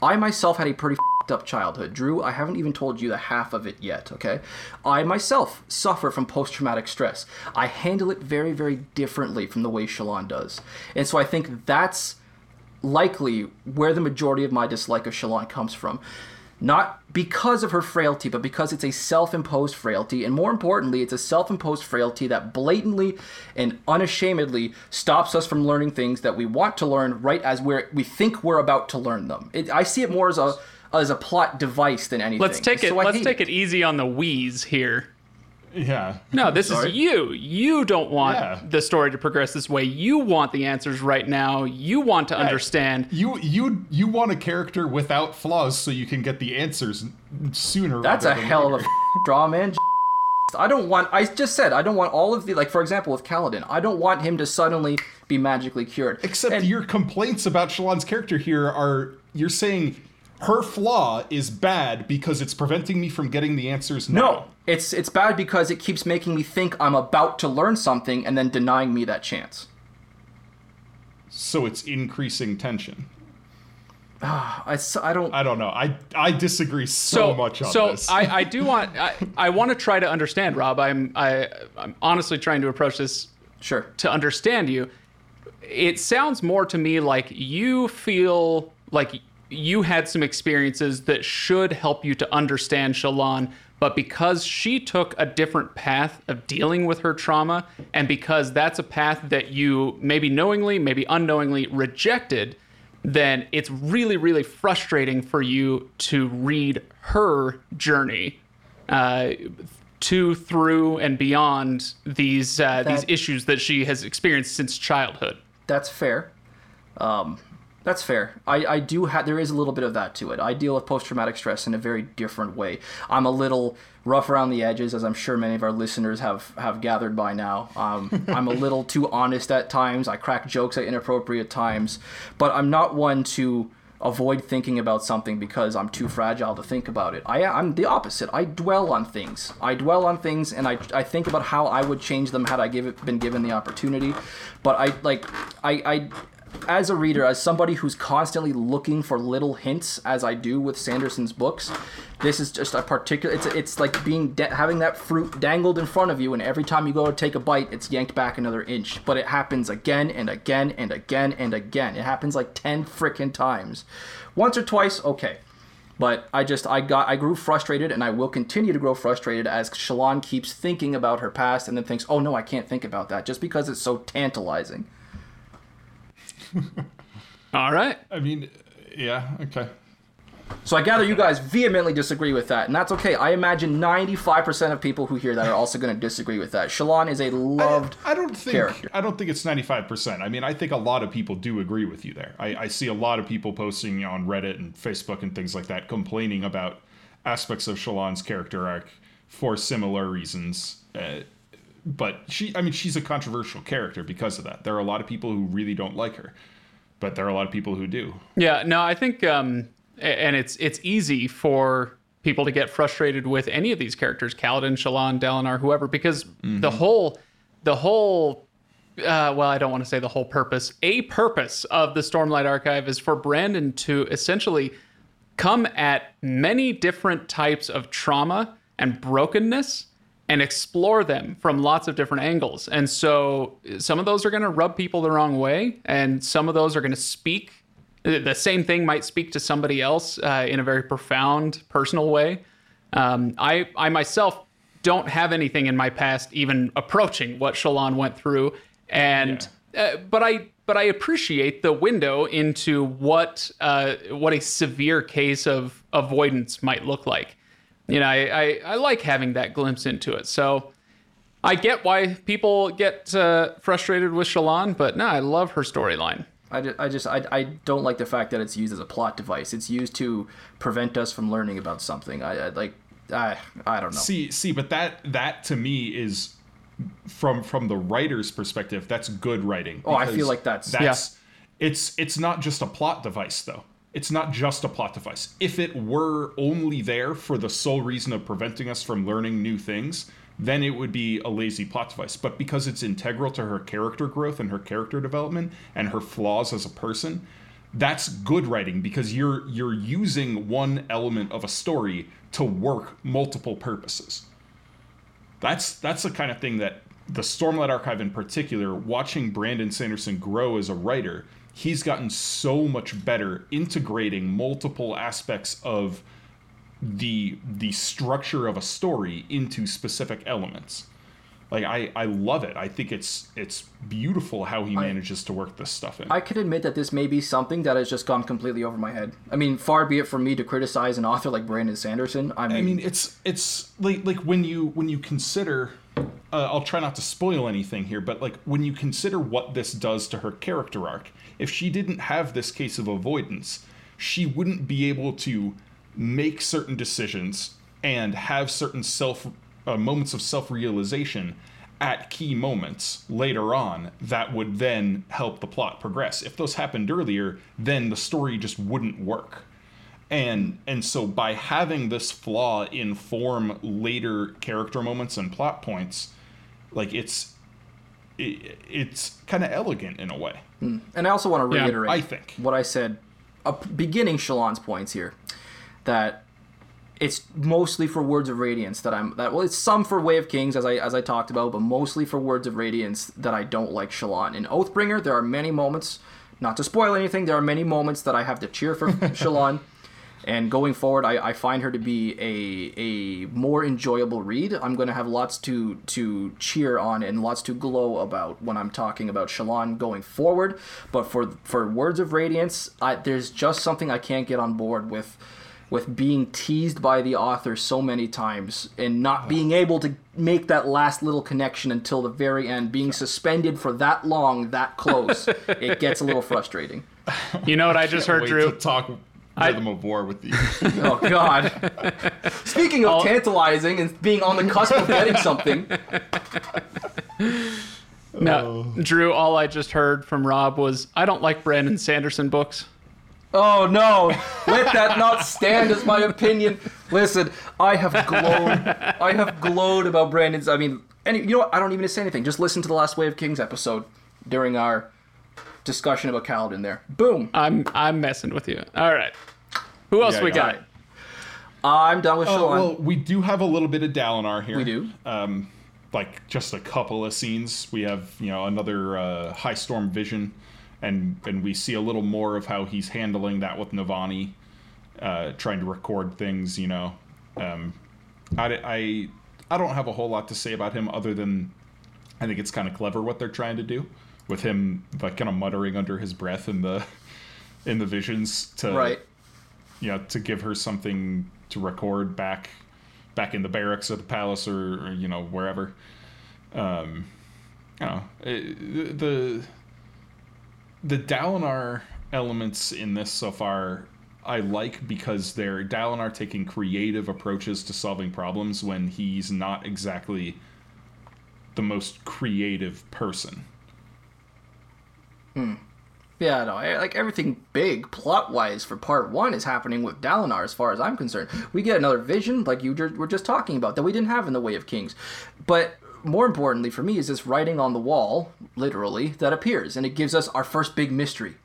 I myself had a pretty up childhood. Drew, I haven't even told you the half of it yet, okay? I myself suffer from post traumatic stress. I handle it very, very differently from the way Shallan does. And so I think that's likely where the majority of my dislike of Shallan comes from. Not because of her frailty, but because it's a self imposed frailty, and more importantly, it's a self imposed frailty that blatantly and unashamedly stops us from learning things that we want to learn right as we're, we think we're about to learn them. It, I see it more as a as a plot device than anything. Let's take it. So let's take it easy on the wheeze here. Yeah. No, this Sorry? is you. You don't want Yeah. the story to progress this way. You want the answers right now. You want to understand. You you you want a character without flaws so you can get the answers sooner. That's a rather than hell of a draw, man. I don't want. I just said I don't want all of the like. For example, with Kaladin, I don't want him to suddenly be magically cured. Except And- your complaints about Shallan's character here are you're saying her flaw is bad because it's preventing me from getting the answers now. No, it's it's bad because it keeps making me think I'm about to learn something and then denying me that chance. So it's increasing tension. Ah, I, s- I don't. I don't know. I I disagree so, much on so this. I, I do want I, I want to try to understand Rob. I'm I I'm honestly trying to approach this Sure. to understand you. It sounds more to me like you feel like you had some experiences that should help you to understand Shallan, but because she took a different path of dealing with her trauma, and because that's a path that you maybe knowingly, maybe unknowingly rejected, then it's really, really frustrating for you to read her journey uh, to, through, and beyond these uh, these issues that she has experienced since childhood. That's fair. Um, that's fair. I, I do have. There is a little bit of that to it. I deal with post traumatic stress in a very different way. I'm a little rough around the edges, as I'm sure many of our listeners have have gathered by now. Um, I'm a little too honest at times. I crack jokes at inappropriate times, but I'm not one to avoid thinking about something because I'm too fragile to think about it. I, I'm the opposite. I dwell on things. I dwell on things and I, I think about how I would change them had I give it, been given the opportunity. But I like I, I as a reader, as somebody who's constantly looking for little hints, as I do with Sanderson's books, this is just a particular. It's it's like being da- having that fruit dangled in front of you, and every time you go to take a bite, it's yanked back another inch. But it happens again and again and again and again. It happens like ten freaking times. Once or twice, okay. But I just I got I grew frustrated and I will continue to grow frustrated as Shallan keeps thinking about her past and then thinks, "Oh no, I can't think about that," just because it's so tantalizing. All right. I mean, yeah, okay. So I gather you guys vehemently disagree with that, and that's okay. I imagine 95% of people who hear that are also going to disagree with that. Shallan is a loved I don't think character. I don't think it's ninety five percent. I mean, I think a lot of people do agree with you there. I, I see a lot of people posting on Reddit and Facebook and things like that complaining about aspects of Shallan's character arc for similar reasons. Uh, but she, I mean, she's a controversial character because of that. There are a lot of people who really don't like her, but there are a lot of people who do. Yeah, no, I think, um, and it's it's easy for people to get frustrated with any of these characters, Kaladin, Shallan, Dalinar, whoever, because the whole, the whole, uh, well, I don't want to say the whole purpose. A purpose of the Stormlight Archive is for Brandon to essentially come at many different types of trauma and brokenness and explore them from lots of different angles. And so some of those are going to rub people the wrong way, and some of those are going to speak. The same thing might speak to somebody else uh, in a very profound, personal way. Um, I, I myself don't have anything in my past even approaching what Shallan went through, and uh, but I but I appreciate the window into what uh, what a severe case of avoidance might look like. You know, I, I, I like having that glimpse into it. So I get why people get uh, frustrated with Shallan, but no, I love her storyline. I just, I just I, I don't like the fact that it's used as a plot device. It's used to prevent us from learning about something. I, I like I I don't know. See, see, but that that to me is from from the writer's perspective, that's good writing. Oh, I feel like that's- that's it's it's not just a plot device though. It's not just a plot device. If it were only there for the sole reason of preventing us from learning new things, then it would be a lazy plot device. But because it's integral to her character growth and her character development and her flaws as a person, that's good writing because you're you're using one element of a story to work multiple purposes. That's that's the kind of thing that the Stormlight Archive in particular, watching Brandon Sanderson grow as a writer, he's gotten so much better integrating multiple aspects of the the structure of a story into specific elements. Like I, I love it. I think it's it's beautiful how he manages to work this stuff in. I could admit that this may be something that has just gone completely over my head. I mean, far be it from me to criticize an author like Brandon Sanderson. I mean, I mean, it's it's like like when you when you consider. Uh, I'll try not to spoil anything here, but like when you consider what this does to her character arc, if she didn't have this case of avoidance, she wouldn't be able to make certain decisions and have certain self uh, moments of self-realization at key moments later on that would then help the plot progress. If those happened earlier, then the story just wouldn't work and and so by having this flaw inform later character moments and plot points like it's it, it's kind of elegant in a way Hmm. and I also want to Yeah, reiterate I think. what I said, beginning Shallan's points here, that it's mostly for Words of Radiance that I'm that well, it's some for Way of Kings as I as I talked about, but mostly for Words of Radiance that I don't like Shallan. In Oathbringer, there are many moments, not to spoil anything, there are many moments that I have to cheer for Shallan. And going forward, I, I find her to be a a more enjoyable read. I'm going to have lots to to cheer on and lots to glow about when I'm talking about Shallan going forward. But for for Words of Radiance, I, there's just something I can't get on board with with being teased by the author so many times and not being able to make that last little connection until the very end, being suspended for that long, that close. it gets a little frustrating. You know what I just heard, Wait Drew? to talk rhythm of war with you Oh God! Speaking of oh. tantalizing and being on the cusp of getting something, No, oh. Drew. All I just heard from Rob was, "I don't like Brandon Sanderson books." oh no! Let that not stand as my opinion. Listen, I have glowed. I have glowed about Brandon's. I mean, any you know what? I don't even say anything. Just listen to the last Way of Kings episode during our discussion about Kaladin there. Boom. I'm I'm messing with you. All right. Who else Yeah, we got got? I'm done with Oh, Shallan. well, we do have a little bit of Dalinar here. we do. um, like just a couple of scenes. We have you know another uh, high storm vision, and and we see a little more of how he's handling that with Navani, uh, trying to record things. You know, um, I, I I don't have a whole lot to say about him other than I think it's kind of clever what they're trying to do with him like kind of muttering under his breath in the in the visions to right. You know, to give her something to record back back in the barracks at the palace or, or you know wherever. Um, you know, it, the the Dalinar elements in this so far I like because they're Dalinar taking creative approaches to solving problems when he's not exactly the most creative person. Yeah, no, I- like everything big plot wise for part one is happening with Dalinar, as far as I'm concerned. We get another vision, like you were just talking about, that we didn't have in the Way of Kings. But more importantly for me is this writing on the wall, literally, that appears, and it gives us our first big mystery.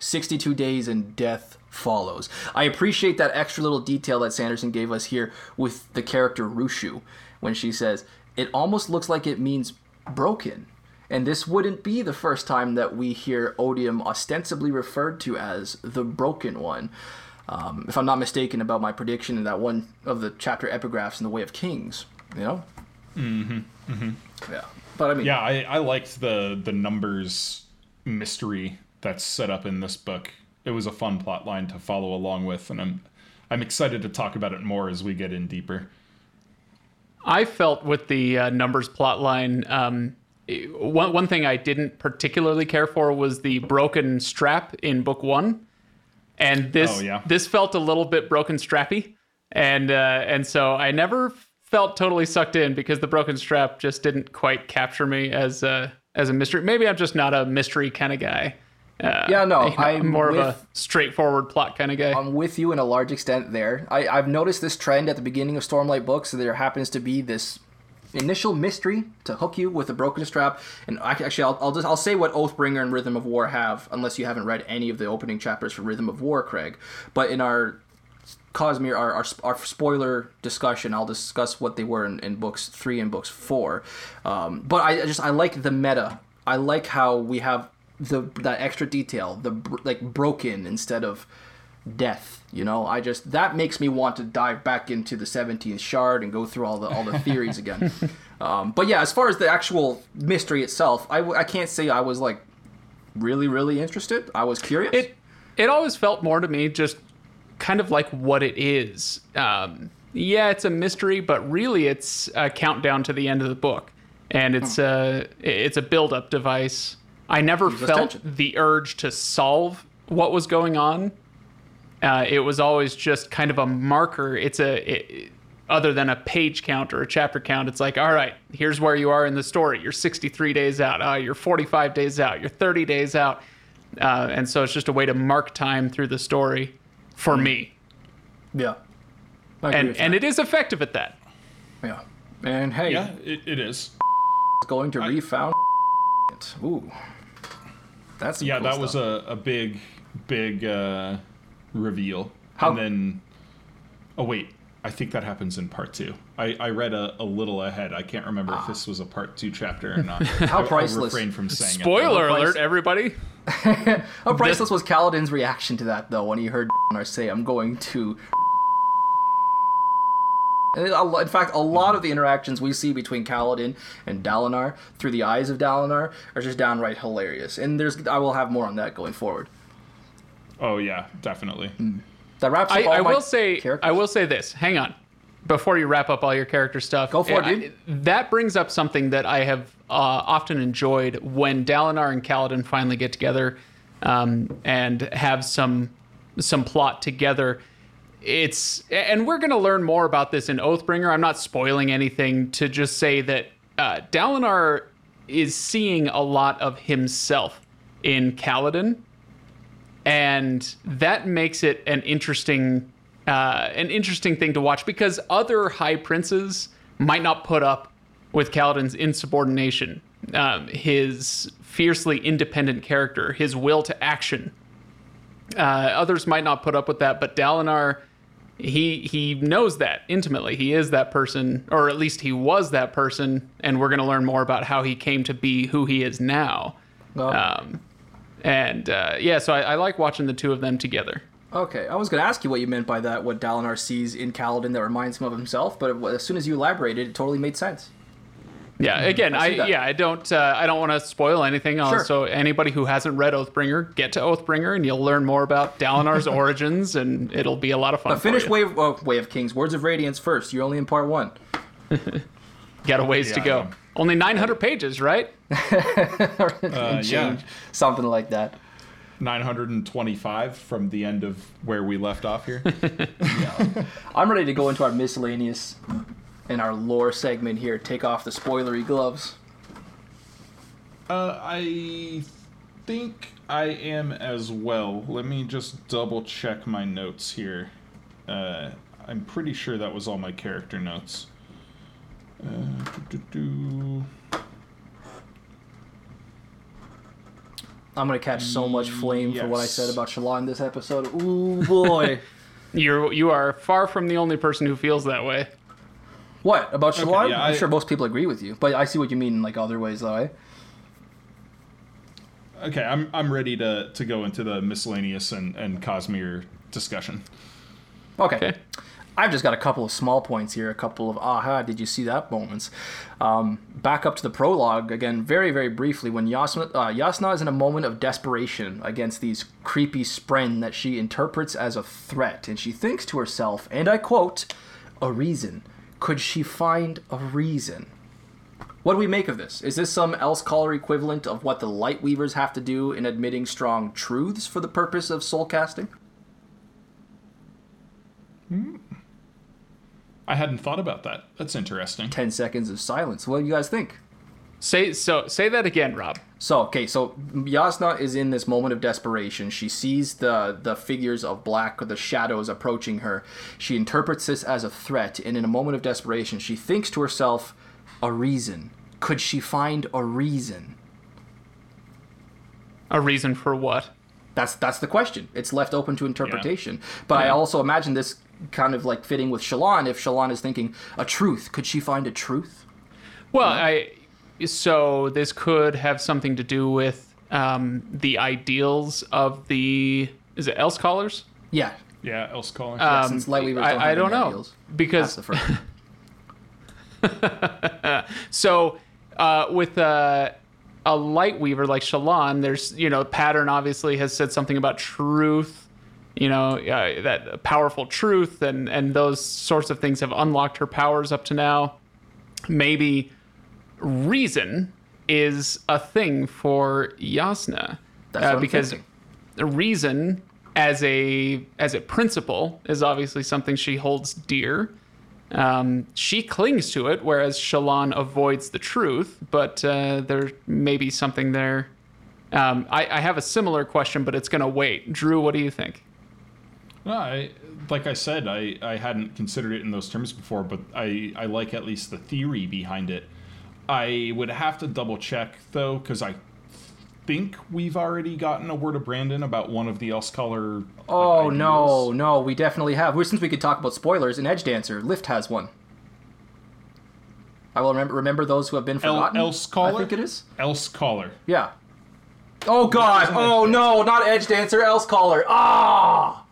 62 days and death follows. I appreciate that extra little detail that Sanderson gave us here with the character Rushu when she says, It almost looks like it means broken. And this wouldn't be the first time that we hear Odium ostensibly referred to as the Broken One. Um, if I'm not mistaken about my prediction in that one of the chapter epigraphs in the Way of Kings, you know? Mm-hmm. Mm-hmm. Yeah. But I mean, Yeah, I, I liked the the numbers mystery that's set up in this book. It was a fun plot line to follow along with, and I'm I'm excited to talk about it more as we get in deeper. I felt with the uh, numbers plot line, um, one, one thing I didn't particularly care for was the broken strap in book one. And this Oh, yeah. this felt a little bit broken strappy. And uh, and so I never felt totally sucked in because the broken strap just didn't quite capture me as a, as a mystery. Maybe I'm just not a mystery kind of guy. Uh, Yeah, no, you know, I'm more of a straightforward plot kind of guy. I'm with you in a large extent there. I, I've noticed this trend at the beginning of Stormlight books. There happens to be this initial mystery to hook you with a broken strap. And actually, I'll, I'll just I'll say what Oathbringer and Rhythm of War have, unless you haven't read any of the opening chapters for Rhythm of War, Craig. But in our Cosmere, our, our, our spoiler discussion, I'll discuss what they were in, in books three and books four. Um, but I I just I like the meta. I like how we have the that extra detail, the like broken instead of death. You know, I just that makes me want to dive back into the 17th shard and go through all the all the theories again. Um, but yeah, as far as the actual mystery itself, I can't say I was like really really interested. I was curious. it it always felt more to me just kind of like what it is. Um, yeah, it's a mystery, but really it's a countdown to the end of the book, and it's a it's a build up device. I never felt tension. the urge to solve what was going on. Uh, it was always just kind of a marker. It's a it, other than a page count or a chapter count. It's like, all right, here's where you are in the story. You're 63 days out. Uh, you're 45 days out. You're 30 days out. Uh, and so it's just a way to mark time through the story for me. yeah. And and it is effective at that. yeah. And hey, Yeah, it, it is. going to refound it. Ooh. That's some Yeah, cool that was a, a big, big uh, reveal. How- And then, oh wait, I think that happens in part two. I, I read a, a little ahead. I can't remember if ah. this was a part two chapter or not. How priceless. refrain from saying it. Spoiler alert, everybody. How priceless was Kaladin's reaction to that, though, when he heard say, "I'm going to." And In fact, a lot of the interactions we see between Kaladin and Dalinar through the eyes of Dalinar are just downright hilarious. And there's, I will have more on that going forward. Oh yeah, definitely. That wraps up I, all I my will say characters. I will say this. Hang on. Before you wrap up all your character stuff, Go for it, I- dude. that brings up something that I have uh, often enjoyed when Dalinar and Kaladin finally get together um, and have some some plot together. It's and we're going to learn more about this in Oathbringer. I'm not spoiling anything to just say that uh, Dalinar is seeing a lot of himself in Kaladin and that makes it an interesting uh, an interesting thing to watch because other high princes might not put up with Kaladin's insubordination. um, his fiercely independent character, his will to action. Uh, others might not put up with that, but Dalinar, he he knows that intimately. He is that person, or at least he was that person, and we're going to learn more about how he came to be who he is now. Well, Um, and uh, yeah, so I, I like watching the two of them together. okay, I was going to ask you what you meant by that, what Dalinar sees in Kaladin that reminds him of himself, but as soon as you elaborated, it totally made sense. Yeah, again, I I, yeah, I don't uh, I don't want to spoil anything. Sure. So anybody who hasn't read Oathbringer, get to Oathbringer, and you'll learn more about Dalinar's origins, and it'll be a lot of fun. But finish. Way of, Way of Kings, Words of Radiance first. You're only in part one. Got a ways to go. I. Only 900 pages, right? Uh, and yeah. something like that. 925 from the end of where we left off here. I'm ready to go into our miscellaneous and our lore segment here. Take off the spoilery gloves. Uh, I think I am as well. Let me just double check my notes here. Uh, I'm pretty sure that was all my character notes. Uh. I'm gonna catch so much flame for what I said about Shallan in this episode. Ooh boy. You're you are far from the only person who feels that way. what about Shallan? yeah, I'm I- sure most people agree with you, but I see what you mean in like other ways, though. Eh? Okay, I'm I'm ready to to go into the miscellaneous and and Cosmere discussion. Okay. Okay. I've just got a couple of small points here, a couple of aha, did you see that moments. Um, back up to the prologue again, very, very briefly. When Jasnah, uh, Jasnah is in a moment of desperation against these creepy spren that she interprets as a threat, and she thinks to herself, and I quote, a reason. Could she find a reason? What do we make of this? Is this some else caller equivalent of what the light weavers have to do in admitting strong truths for the purpose of soul casting? I hadn't thought about that. That's interesting. 10 seconds of silence. What do you guys think? Say so. Say that again, Rob. So okay, so Jasnah is in this moment of desperation. She sees the the figures of black, or the shadows approaching her. She interprets this as a threat, and in a moment of desperation, she thinks to herself, "A reason. Could she find a reason?" A reason for what? That's that's the question. It's left open to interpretation. But I also imagine this kind of like fitting with Shallan. If Shallan is thinking a truth, could she find a truth? Well, I so this could have something to do with um, the ideals of the is it else callers? Yeah. Yeah, else calling. Um, Since Lightweavers don't I, have I don't know ideals. That's because the first. so uh, with uh, a light weaver like Shallan, there's you know pattern obviously has said something about truth, you know uh, that powerful truth and and those sorts of things have unlocked her powers up to now. Maybe reason is a thing for Jasnah That's uh, what I'm because reason as a as a principle is obviously something she holds dear. Um, she clings to it, whereas Shallan avoids the truth. But uh, there may be something there. Um, I, I have a similar question, but it's going to wait. Drew, what do you think? No, I, like I said, I, I hadn't considered it in those terms before, but I, I like at least the theory behind it. I would have to double check though, because I think we've already gotten a word of Brandon about one of the else color. Oh no, no, we definitely have. Well, Since we could talk about spoilers, in Edge Dancer, Lift has one. I will remember remember those who have been El- forgotten. else caller. I think it is. Else caller. Yeah. Oh god. Oh no, not Edge Dancer, Else Caller. Ah!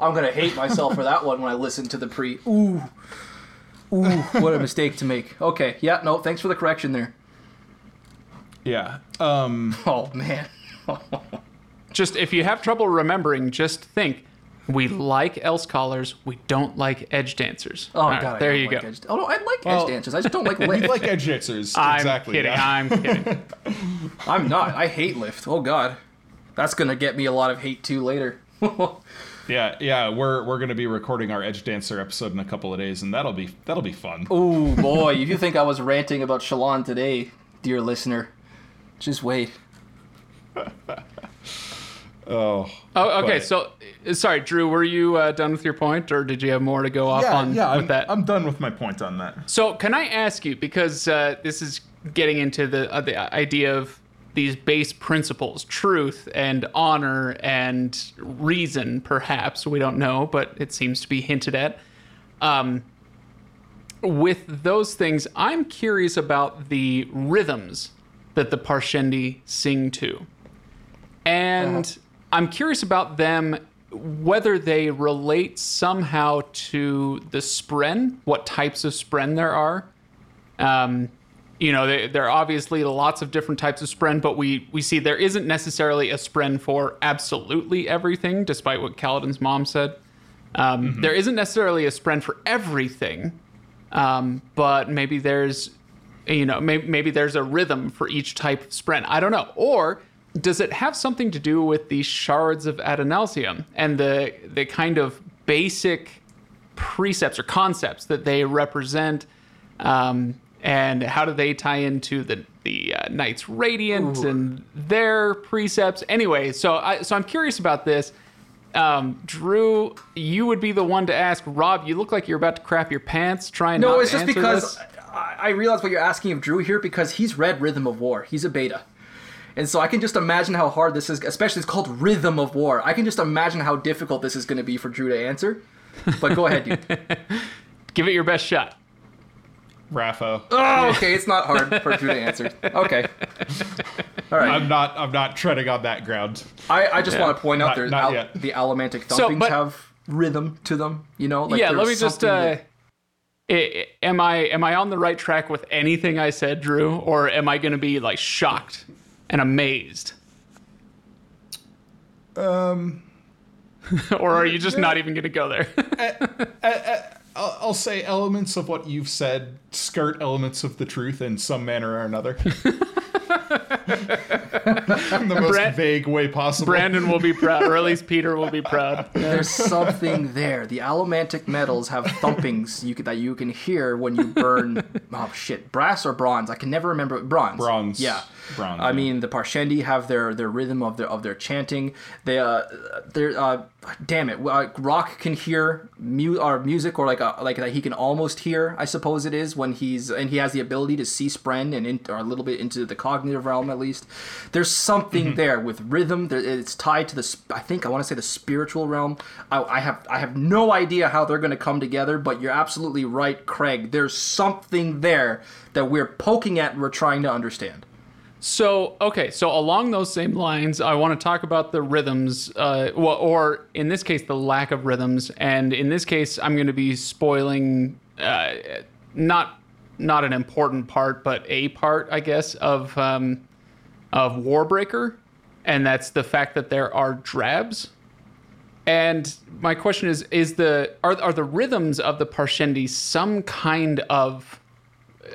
I'm gonna hate myself for that one when I listen to the pre. Ooh. Ooh, what a mistake to make. Okay, yeah, no, thanks for the correction there. Yeah. Um. Oh man. Just if you have trouble remembering, just think. We like else callers. We don't like edge dancers. Oh right, god. I there you like go. Edge- oh no, I like Well, Edge Dancers. I just don't like Lift. like edge dancers. I'm exactly. kidding. yeah. I'm kidding. I'm not. I hate Lift. Oh god. That's gonna get me a lot of hate too later. Yeah, yeah, we're we're gonna be recording our Edge Dancer episode in a couple of days, and that'll be that'll be fun. Oh boy, if you think I was ranting about Shallan today, dear listener, just wait. Oh, Oh, okay. But- So, uh, sorry, Drew. Were you uh, done with your point, or did you have more to go off yeah, on yeah. with I'm, that? I'm done with my point on that. So, can I ask you because uh, this is getting into the uh, the idea of these base principles, truth and honor and reason, perhaps we don't know, but it seems to be hinted at. Um, with those things, I'm curious about the rhythms that the Parshendi sing to. And uh-huh. I'm curious about them whether they relate somehow to the spren, what types of spren there are. Um, you know, they, there are obviously lots of different types of spren, but we, we see there isn't necessarily a spren for absolutely everything, despite what Kaladin's mom said. Um, mm-hmm. there isn't necessarily a spren for everything, um, but maybe there's, you know, maybe, maybe there's a rhythm for each type of spren. I don't know. Or does it have something to do with the shards of Adonalsium and the the kind of basic precepts or concepts that they represent? Um, and how do they tie into the the uh, Knights Radiant Ooh. and their precepts? Anyway, so I so I'm curious about this. Um, Drew, you would be the one to ask. Rob, you look like you're about to crap your pants trying. No, it's just because this. I realize what you're asking of Drew here because he's read Rhythm of War. He's a beta. And so I can just imagine how hard this is, especially it's called Rhythm of War. I can just imagine how difficult this is going to be for Drew to answer. But go ahead, dude. Give it your best shot. Raffo. Oh, okay. It's not hard for Drew to answer. Okay. All right. I'm not. I'm not treading on that ground. I, I just yeah. want to point out there al- the allomantic thumpings so, but, have rhythm to them. You know. Like yeah. Let me just. Uh, that... am I am I on the right track with anything I said, Drew, or am I going to be like shocked and amazed? Um. or are you just not even going to go there? uh, uh, uh, I'll say elements of what you've said skirt elements of the truth in some manner or another. the most Brand- vague way possible. Brandon will be proud, or at least Peter will be proud. There's something there. The allomantic metals have thumpings you that you can hear when you burn. Oh shit, brass or bronze? I can never remember. Bronze. Bronze. Yeah. Bronze. I yeah. mean, the Parshendi have their their rhythm of their of their chanting. They uh, they're uh, damn it. Uh, Rock can hear mu- or music or like a like that he can almost hear. I suppose it is when he's and he has the ability to see spren and in, or a little bit into the cognitive realm at least. There's something mm-hmm. there with rhythm. It's tied to the I think I want to say the spiritual realm. I, I have I have no idea how they're going to come together, but you're absolutely right, Craig. There's something there that we're poking at and we're trying to understand. So okay, so along those same lines, I want to talk about the rhythms, uh, well, or in this case, the lack of rhythms. And in this case, I'm going to be spoiling uh, not not an important part, but a part, I guess, of um, of Warbreaker, and that's the fact that there are drabs. And my question is: Is the are are the rhythms of the Parshendi some kind of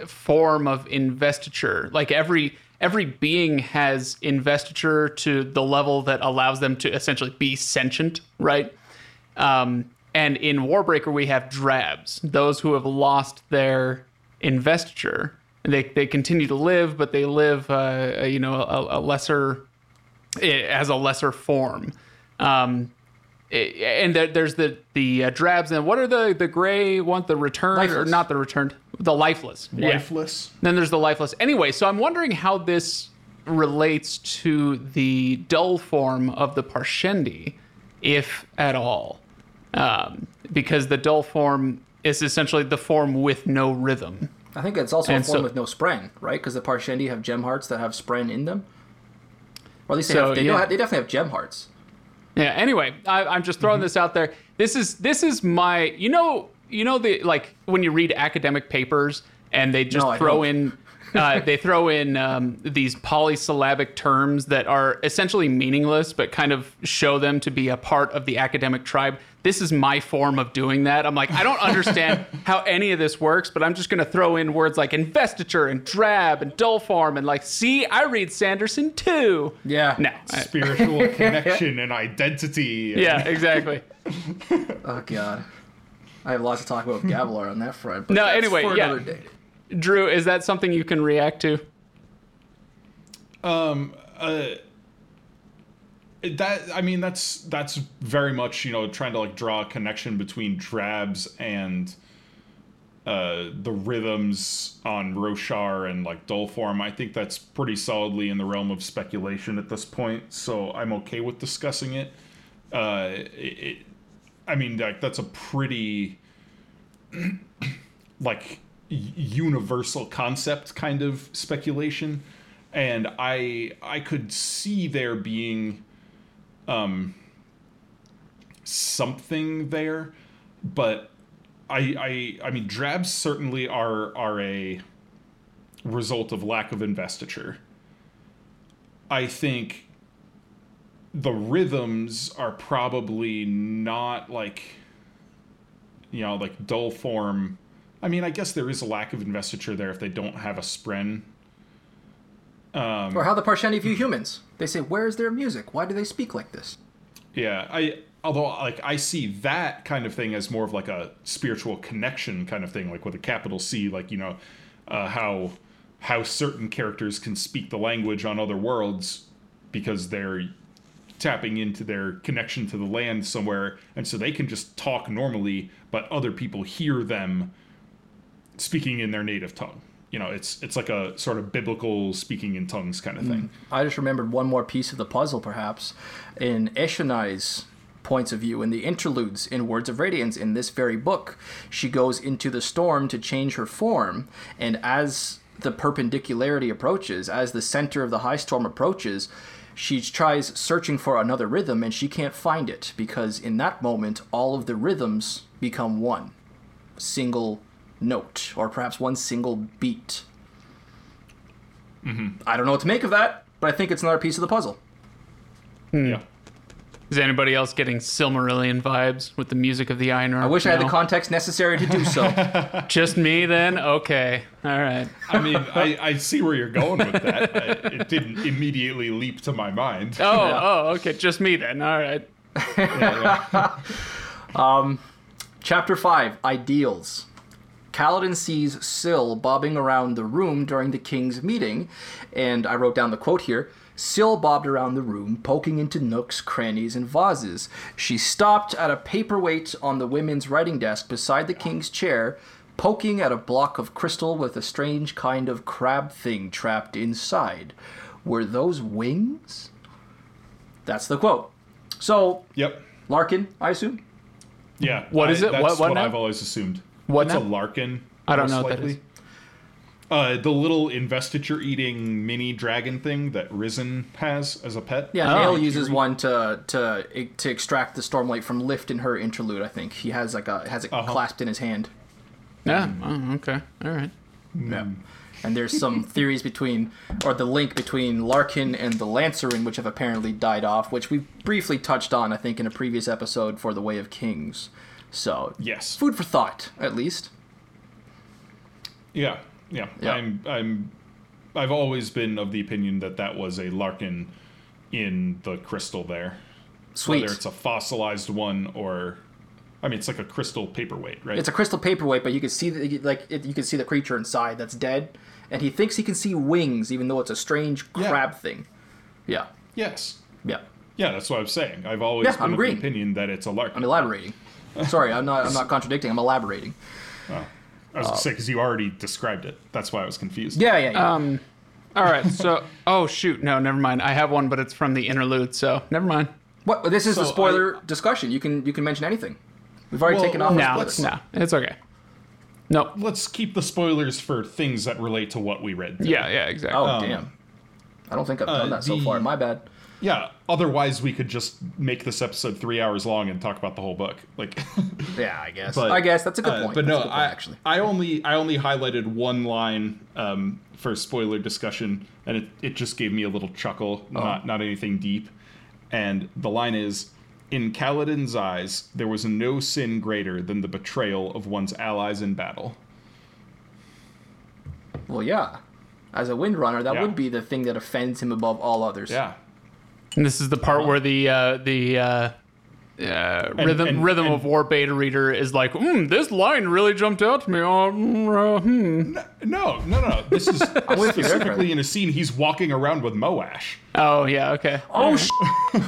form of investiture? Like every every being has investiture to the level that allows them to essentially be sentient, right? Um, and in Warbreaker, we have drabs, those who have lost their investiture. They, they continue to live, but they live, uh, you know, a, a, lesser, eh, as a lesser form. Um, eh, and there's the the uh, drabs and what are the the gray one the returned lifeless. or not the returned the lifeless. Lifeless. Yeah. Then there's the lifeless. Anyway, so I'm wondering how this relates to the dull form of the Parshendi, if at all. Um, because the dull form is essentially the form with no rhythm. I think it's also and a form so, with no spren, right? Because the Parshendi have gem hearts that have spren in them. Or at least they, so, have, they, yeah. have, they definitely have gem hearts. Yeah. Anyway, I, am just throwing mm-hmm. this out there. This is this is my you know you know the like when you read academic papers and they just no, throw in uh, they throw in um, these polysyllabic terms that are essentially meaningless, but kind of show them to be a part of the academic tribe. This is my form of doing that. I'm like, I don't understand how any of this works, but I'm just going to throw in words like investiture and drab and dull form and like, see, I read Sanderson too. Yeah. No. Spiritual connection and identity. Yeah, exactly. oh, God. I have lots to talk about with Gavilar on that front. But no, anyway, yeah. Drew, is that something you can react to? Um, uh, that I mean that's that's very much you know trying to like draw a connection between drabs and uh, the rhythms on Roshar and like Dulform, I think that's pretty solidly in the realm of speculation at this point. So I'm okay with discussing it. Uh, it I mean, like that's a pretty like universal concept kind of speculation, and I I could see there being um something there, but I I I mean drabs certainly are are a result of lack of investiture. I think the rhythms are probably not like you know like Dulform i mean i guess there is a lack of investiture there if they don't have a spren um, or how the Parshendi view humans. They say, "Where is their music? Why do they speak like this?" yeah i although like i see that kind of thing as more of like a spiritual connection kind of thing like with a capital c like you know uh, how how certain characters can speak the language on other worlds because they're tapping into their connection to the land somewhere and so they can just talk normally but other people hear them speaking in their native tongue you know it's it's like a sort of biblical speaking in tongues kind of thing mm. I just remembered one more piece of the puzzle, perhaps, in Eshonai's points of view in the interludes in Words of Radiance in this very book. She goes into the storm to change her form, and as the perpendicularity approaches, as the center of the high storm approaches, she tries searching for another rhythm and she can't find it because in that moment all of the rhythms become one single note or perhaps one single beat. Mm-hmm. I don't know what to make of that, but I think it's another piece of the puzzle. Hmm. yeah Is anybody else getting Silmarillion vibes with the music of the Ainur I wish I had the context necessary to do so. Just me then? Okay. All right. I mean, I, I see where you're going with that. I, it didn't immediately leap to my mind. Oh, oh, okay. Just me then. All right. Um, chapter 5 Ideals. Kaladin sees Syl bobbing around the room during the king's meeting, and I wrote down the quote here. Syl bobbed around the room, poking into nooks, crannies, and vases. She stopped at a paperweight on the women's writing desk beside the king's chair, poking at a block of crystal with a strange kind of crab thing trapped inside. Were those wings? That's the quote. So, Yep. Larkin, I assume? Yeah. What I- is it? That's What- what now? I've always assumed. What It's now? a Larkin. I don't most know what that likely. is. Uh, the little investiture eating mini dragon thing that Risen has as a pet. Yeah, Oh. Nale uses one to to to extract the stormlight from Lift in her interlude. I think he has like a has it Uh-huh. clasped in his hand. Yeah. Oh, okay. All right. Yeah. And there's some theories between, or the link between Larkin and the Lanceryn, which have apparently died off, which we briefly touched on, I think, in a previous episode for the Way of Kings. So, Yes. food for thought, at least. Yeah. Yeah. Yeah. I'm. I'm. I've always been of the opinion that that was a Larkin in the crystal there. Sweet. Whether it's a fossilized one or, I mean, it's like a crystal paperweight, right? It's a crystal paperweight, but you can see the, like it, you can see the creature inside that's dead, and he thinks he can see wings, even though it's a strange Yeah. crab thing. Yeah, yes. yeah. Yeah, that's what I'm saying. I've always Yeah, been I'm of agreeing. the opinion that it's a Larkin. I'm elaborating. Sorry, I'm not. I'm not contradicting. I'm elaborating. I was gonna say because you already described it. That's why I was confused. Yeah, yeah, yeah. Um, all right. So, oh shoot, no, never mind. I have one, but it's from the interlude, so never mind. what? This is the so spoiler discussion. You can you can mention anything. We've already Well, taken off. well, the No, let's- no, it's okay. No. Let's keep the spoilers for things that relate to what we read. today. Yeah, yeah, exactly. Oh damn. I don't think I've done uh, that so the- far. My bad. Yeah. Otherwise, we could just make this episode three hours long and talk about the whole book. Like, Yeah, I guess. but- I guess that's a good uh, point. But That's no, point, I actually. I only I only highlighted one line um, for spoiler discussion, and it, it just gave me a little chuckle, Oh. not not anything deep. And the line is. In Kaladin's eyes, there was no sin greater than the betrayal of one's allies in battle. Well, yeah. As a Windrunner, that Yeah. would be the thing that offends him above all others. Yeah. And this is the part where the uh, the uh, uh, rhythm and- rhythm and- of war beta reader is like, mm, this line really jumped out to me. Oh, mm, uh, hmm. No, no, no. This is with specifically in a scene he's walking around with Moash. oh yeah, okay. Oh, sh-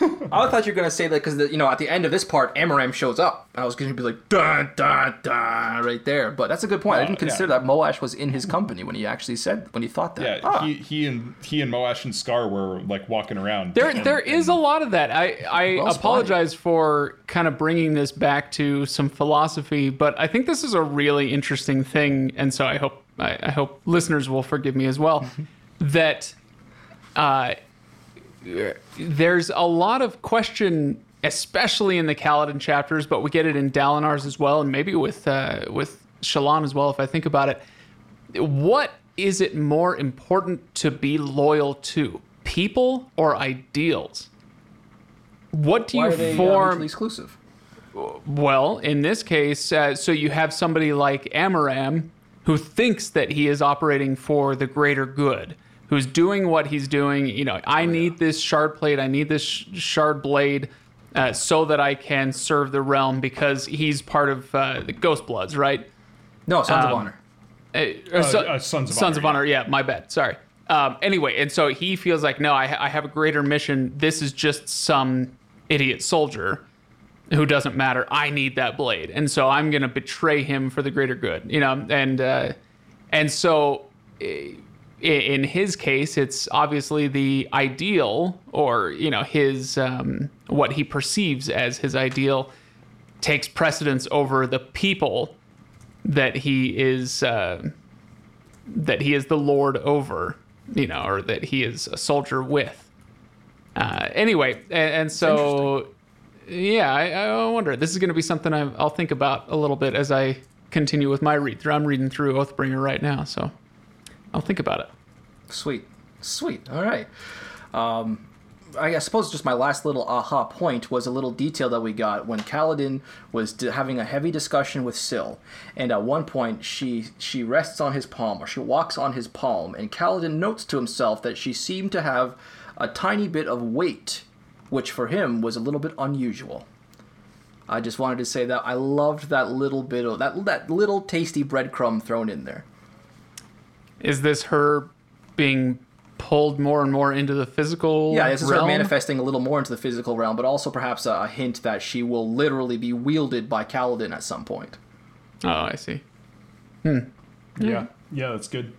I thought you were gonna say that because you know at the end of this part, Amaram shows up. I was gonna be like dun dun dun right there, but that's a good point. I Oh, didn't consider yeah. that Moash was in his company when he actually said when he thought that. Yeah, Ah. he, he and he and Moash and Skar were like walking around. There, and- there is a lot of that. I, I Well spotted. apologize for kind of bringing this back to some philosophy, but I think this is a really interesting thing, and so I hope I, I hope listeners will forgive me as well. that uh, there's a lot of question, especially in the Kaladin chapters, but we get it in Dalinar's as well, and maybe with uh, with Shallan as well. If I think about it, what is it more important to be loyal to, people or ideals? What do Why you are they uh, form? mutually exclusive? Well, in this case, uh, so you have somebody like Amaram who thinks that he is operating for the greater good, who's doing what he's doing. You know, I need this shard plate, I need this sh- shard blade. Uh, so that I can serve the realm because he's part of uh, the Ghost Bloods, right? No, Sons of Um, Honor. Uh, or so- uh, Sons of Sons Honor, of Honor. Yeah, my bad. Sorry. Um, anyway, and so he feels like, no, I, I have a greater mission. This is just some idiot soldier who doesn't matter. I need that blade, and so I'm gonna betray him for the greater good. You know, and uh, and so i- in his case, it's obviously the ideal, or you know, his um, what he perceives as his ideal takes precedence over the people that he is uh, that he is the lord over, you know, or that he is a soldier with. Uh, anyway, and, and so yeah, I, I wonder. This is going to be something I, I'll think about a little bit as I continue with my read through. I'm reading through Oathbringer right now, so I'll think about it. Sweet, sweet. All right. Um, I, suppose just my last little aha point was a little detail that we got when Kaladin was d- having a heavy discussion with Syl, and at one point she she rests on his palm or she walks on his palm, and Kaladin notes to himself that she seemed to have a tiny bit of weight, which for him was a little bit unusual. I just wanted to say that I loved that little bit of that that little tasty breadcrumb thrown in there. Is this her being pulled more and more into the physical? Yeah, this is her manifesting a little more into the physical realm, but also perhaps a, a hint that she will literally be wielded by Kaladin at some point. Oh, I see. yeah, yeah, that's good.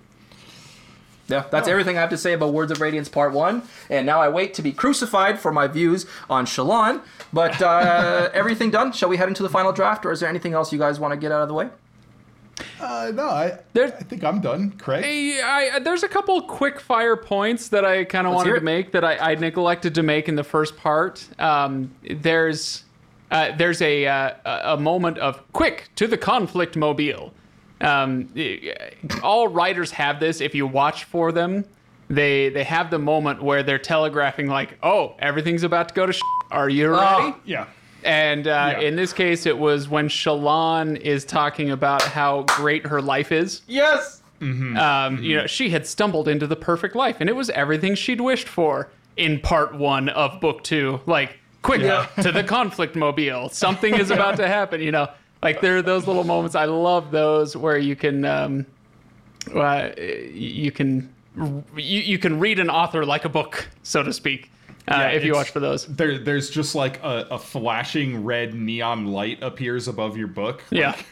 Yeah, that's everything I have to say about Words of Radiance Part 1. And now I wait to be crucified for my views on Shallan. But uh, everything done. Shall we head into the final draft, or is there anything else you guys want to get out of the way? Uh, no, I, There- I think I'm done. Craig, Hey, I, there's a couple quick fire points that I kind of wanted to make that I, I neglected to make in the first part. Um, there's uh, there's a uh, a moment of quick to the conflict mobile. Um, all writers have this. If you watch for them, they they have the moment where they're telegraphing like, "Oh, everything's about to go to. Sh- Are you ready?" yeah, And uh, Yeah. in this case, it was when Shallan is talking about how great her life is. Yes! Um, You know, she had stumbled into the perfect life, and it was everything she'd wished for in part one of book two. Like, quick to the conflict mobile. Something is about to happen. You know, like there are those little moments. I love those where you can, um, uh, you can, you, you can read an author like a book, so to speak. Uh, Yeah, if you watch for those, there, there's just like a, a flashing red neon light appears above your book. yeah.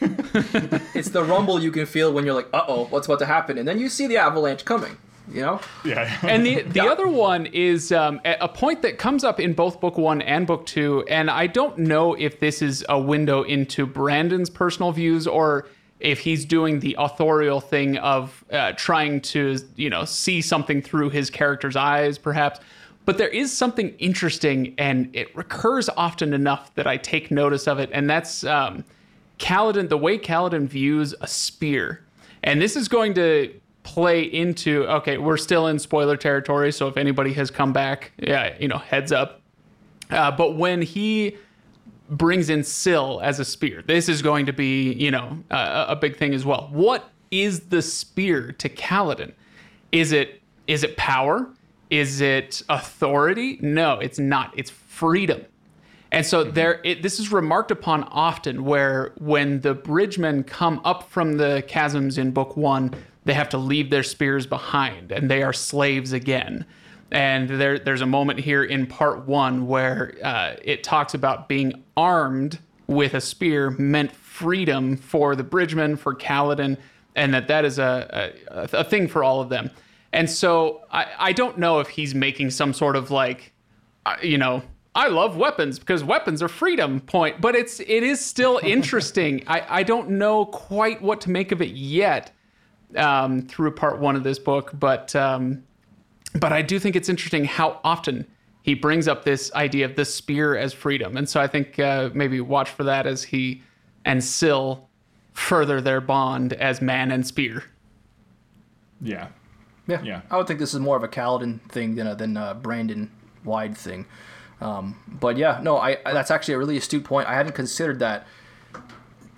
It's the rumble you can feel when you're like, uh oh, what's about to happen? And then you see the avalanche coming, you know? yeah. And the the other one is um, a a point that comes up in both book one and book two, and I don't know if this is a window into Brandon's personal views or if he's doing the authorial thing of uh, trying to you know see something through his character's eyes, perhaps. But there is something interesting, and it recurs often enough that I take notice of it, and that's um, Kaladin, the way Kaladin views a spear. And this is going to play into okay, we're still in spoiler territory, so if anybody has come back, yeah, you know, heads up. Uh, but when he brings in Syl as a spear, this is going to be, you know, a, a big thing as well. What is the spear to Kaladin? Is it is it power? Is it authority? No, it's not. It's freedom. And so there, it, this is remarked upon often, where when the bridgemen come up from the chasms in Book One, they have to leave their spears behind, and they are slaves again. and there there's a moment here in part one where uh, it talks about being armed with a spear meant freedom for the bridgemen for Kaladin, and that that is a a, a thing for all of them. And so I, I don't know if he's making some sort of like, you know, I love weapons because weapons are freedom point, but it's it is still interesting. I, I don't know quite what to make of it yet um, through part one of this book, but um, but I do think it's interesting how often he brings up this idea of the spear as freedom, and so I think uh, maybe watch for that as he and Syl further their bond as man and spear. Yeah. Yeah. Yeah. I would think this is more of a Kaladin thing than a, than a Brandon wide thing. Um, but yeah, no, I, I that's actually a really astute point. I hadn't considered that.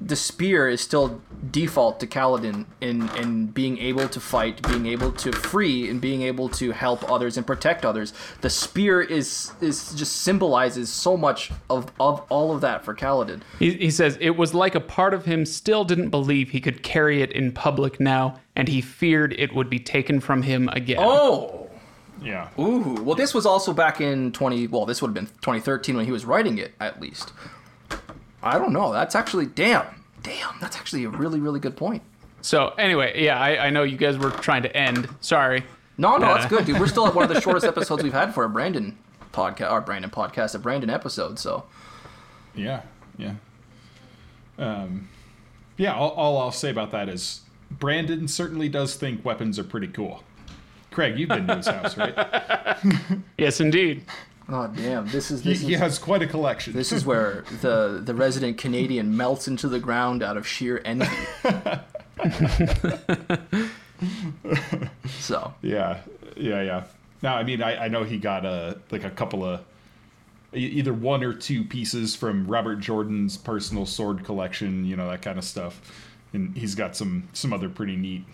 The spear is still default to Kaladin in in being able to fight, being able to free, and being able to help others and protect others. The spear is is just symbolizes so much of of all of that for Kaladin. He, he says it was like a part of him still didn't believe he could carry it in public now, and he feared it would be taken from him again. Oh, Yeah. Ooh, well, this was also back in 20. Well, this would have been 2013 when he was writing it, at least. I don't know. That's actually damn, damn. That's actually a really, really good point. So anyway, yeah, I, I know you guys were trying to end. Sorry. No, no, Yeah. that's good, dude. We're still at one of the shortest episodes we've had for a Brandon podcast, our Brandon podcast, a Brandon episode. So Yeah, yeah. Um, yeah, all, all I'll say about that is Brandon certainly does think weapons are pretty cool. Craig, you've been to his house, right? Yes, indeed. Oh damn! This is He, this he is has quite a collection. this is where the the resident Canadian melts into the ground out of sheer envy. so Yeah, yeah, yeah. Now, I mean, I, I know he got a like a couple of either one or two pieces from Robert Jordan's personal sword collection, you know that kind of stuff, and he's got some some other pretty neat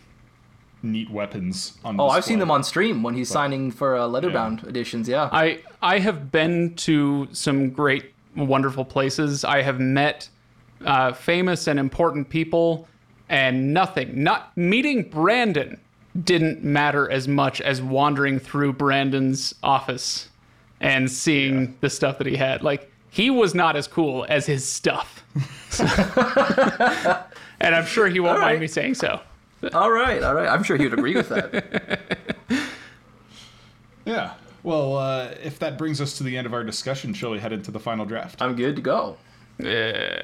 neat weapons on. oh, I've seen them on stream when he's signing for uh, letterbound editions. Yeah. I I have been to some great, wonderful places. I have met uh, famous and important people, and nothing, not meeting Brandon, didn't matter as much as wandering through Brandon's office and seeing the stuff that he had. Like he was not as cool as his stuff, and I'm sure he won't All mind right. me saying so. All right, all right. I'm sure he would agree with that. Yeah. Well, uh, if that brings us to the end of our discussion, shall we head into the final draft? I'm good to go. Yeah.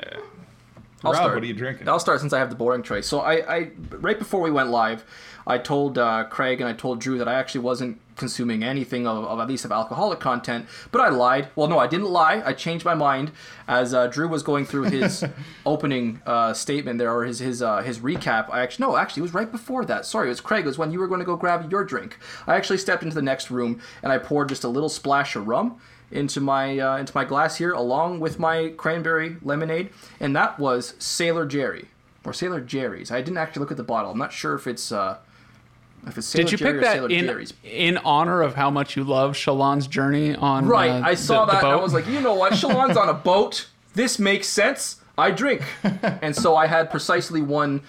I'll Rob, start. what are you drinking? I'll start since I have the boring choice. So I, I right before we went live, I told uh, Craig and I told Drew that I actually wasn't consuming anything of, of at least of alcoholic content, but I lied. Well, no, I didn't lie. I changed my mind as uh, Drew was going through his opening uh, statement there or his his uh, his recap. I actually no, actually it was right before that. Sorry, it was Craig. It was when you were going to go grab your drink. I actually stepped into the next room and I poured just a little splash of rum into my uh, into my glass here, along with my cranberry lemonade, and that was Sailor Jerry or Sailor Jerry's. I didn't actually look at the bottle. I'm not sure if it's uh, if it's Sailor Did you Jerry pick that Sailor in Jerry's. in honor of how much you love Shallan's journey on? Right, uh, I saw the- the that. and I was like, you know what? Shallan's on a boat. This makes sense. I drink, and so I had precisely one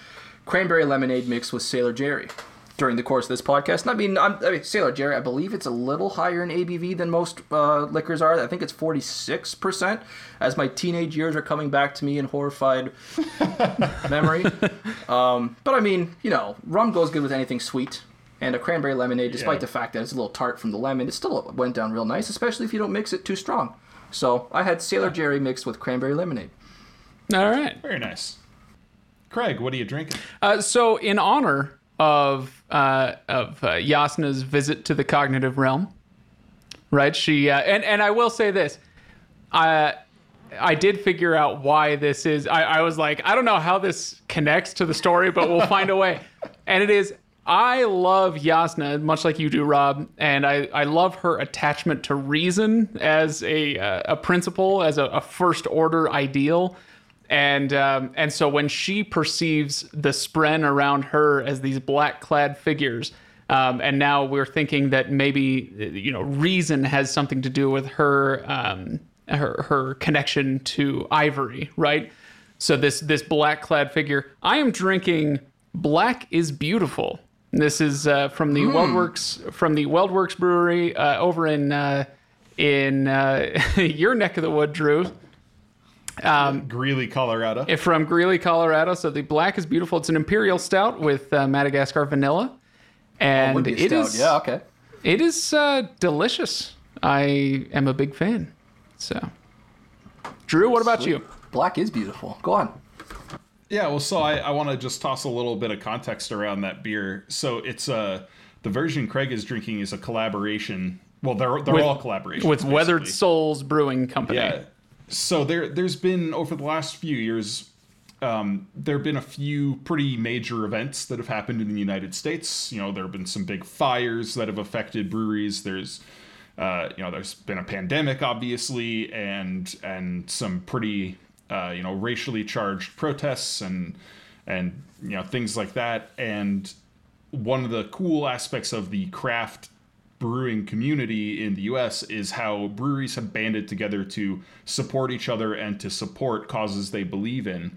cranberry lemonade mixed with Sailor Jerry during the course of this podcast. And I mean, I'm, I mean, Sailor Jerry. I believe it's a little higher in ABV than most uh, liquors are. I think it's 46 percent. As my teenage years are coming back to me in horrified memory. Um, but I mean, you know, rum goes good with anything sweet. And a cranberry lemonade, despite Yeah. the fact that it's a little tart from the lemon, it still went down real nice, especially if you don't mix it too strong. So I had Sailor Jerry mixed with cranberry lemonade. All right. Very nice. Craig, what are you drinking? Uh, so, in honor of uh, of uh, Jasnah's visit to the cognitive realm, right? She uh, and and I will say this, I I did figure out why this is. I, I was like, I don't know how this connects to the story, but we'll find a way. And it is. I love Jasnah much like you do, Rob, and I, I love her attachment to reason as a uh, a principle, as a, a first order ideal and um, and so when she perceives the spren around her as these black clad figures um, and now we're thinking that maybe you know reason has something to do with her um, her her connection to ivory right? So this this black clad figure i am drinking black is beautiful. This is uh, from the WeldWerks from the WeldWerks Brewery uh, over in uh, in uh, your neck of the wood, Drew. Greeley, Colorado. From Greeley, Colorado. So the black is beautiful. It's an imperial stout with uh, Madagascar vanilla, and Would be a it stout. is Yeah, okay. it is uh, delicious. I am a big fan. So, Drew, what about you? Black is beautiful. Go on. Yeah, well, so I, I want to just toss a little bit of context around that beer. So it's uh the version Craig is drinking is a collaboration. Well, they're they're With- all collaborations With Weathered. Souls Brewing Company. Yeah. So there there's been over the last few years um, there have been a few pretty major events that have happened in the United States. You know, there have been some big fires that have affected breweries. There's uh, you know, there's been a pandemic, obviously, and and some pretty uh, you know racially charged protests and and you know things like that. And one of the cool aspects of the craft brewing community in the US is how breweries have banded together to support each other and to support causes they believe in.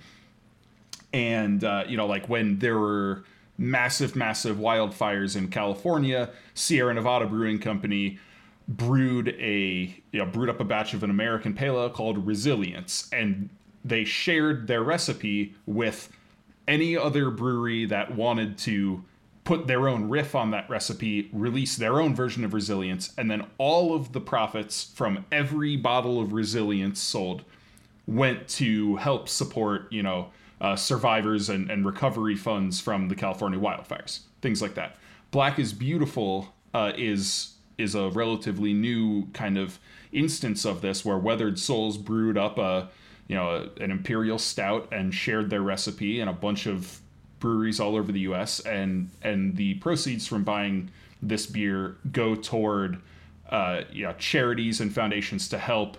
And, uh, you know, like when there were massive, massive wildfires in California, Sierra Nevada Brewing Company brewed a, you know, brewed up a batch of an American pale ale called Resilience. And they shared their recipe with any other brewery that wanted to put their own riff on that recipe, release their own version of Resilience, and then all of the profits from every bottle of Resilience sold went to help support, you know, uh, survivors and, and recovery funds from the California wildfires, things like that. Black is Beautiful uh, is is a relatively new kind of instance of this, where Weathered Souls brewed up a you know a, an imperial stout and shared their recipe, and a bunch of breweries all over the U.S. and and the proceeds from buying this beer go toward uh, you know charities and foundations to help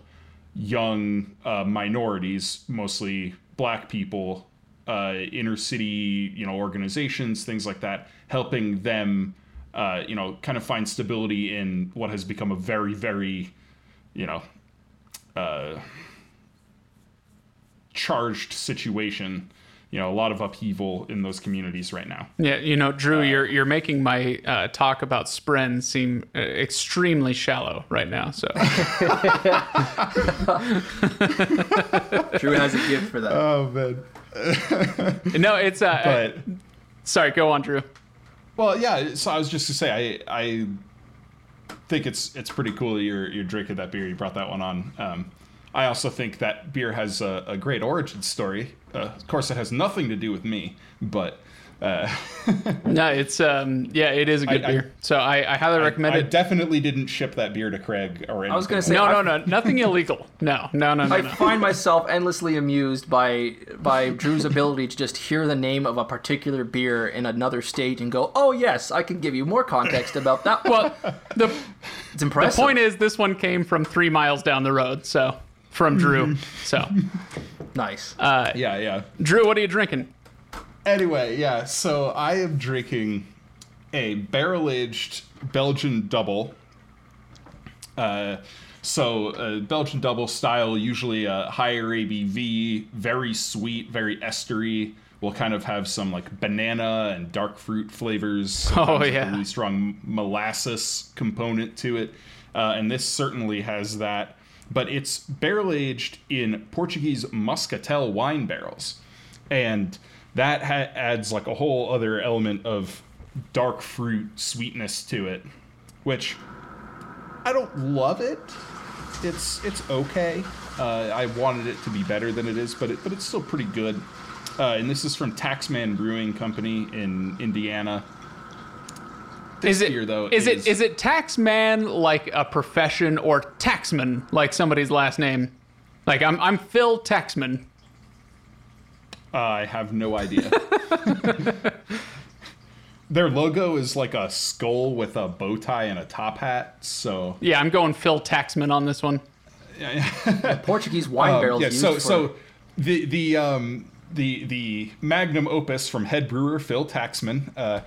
young uh, minorities, mostly black people, uh, inner city, you know, organizations, things like that, helping them, uh, you know, kind of find stability in what has become a very, very, you know, uh, charged situation. You know, a lot of upheaval in those communities right now. Yeah, you know, Drew, you're you're making my uh, talk about Spren seem uh, extremely shallow right now. So Drew has a gift for that. Oh man. no, it's uh, But sorry, go on, Drew. Well, yeah. So I was just to say, I I think it's it's pretty cool that you're you're drinking that beer. You brought that one on. Um, I also think that beer has a, a great origin story. Uh, of course, it has nothing to do with me, but uh, No, it's um, yeah, it is a good I- I- beer. So I, I highly recommend I it. definitely didn't ship that beer to Craig or anything. I was gonna say no, no, no, nothing illegal. No, no, no, no, I no. find myself endlessly amused by by Drew's ability to just hear the name of a particular beer in another state and go, "Oh yes, I can give you more context about that." one." Well, the it's impressive. the point is, this one came from three miles down the road. So from Drew. So nice. uh, Yeah, yeah. Drew, what are you drinking? Anyway, yeah. So I am drinking a barrel aged Belgian double. Uh, so uh, Belgian double style, usually a higher ABV, very sweet, very estery. Will kind of have some like banana and dark fruit flavors. Oh with a yeah. really strong molasses component to it, uh, and this certainly has that. But it's barrel aged in Portuguese muscatel wine barrels, and that ha- adds like a whole other element of dark fruit sweetness to it, which I don't love it. It's it's okay. Uh, I wanted it to be better than it is, but it but it's still pretty good. Uh, and this is from Taxman Brewing Company in Indiana. Is it beer, though, is it is- is it taxman like a profession or taxman like somebody's last name? Like I'm I'm Phil Taxman. I have no idea. Their logo is like a skull with a bow tie and a top hat. So Yeah, I'm going Phil Taxman on this one. Portuguese wine Um, barrels. yeah. used So for, so the the um the the magnum opus from head brewer Phil Taxman. Uh,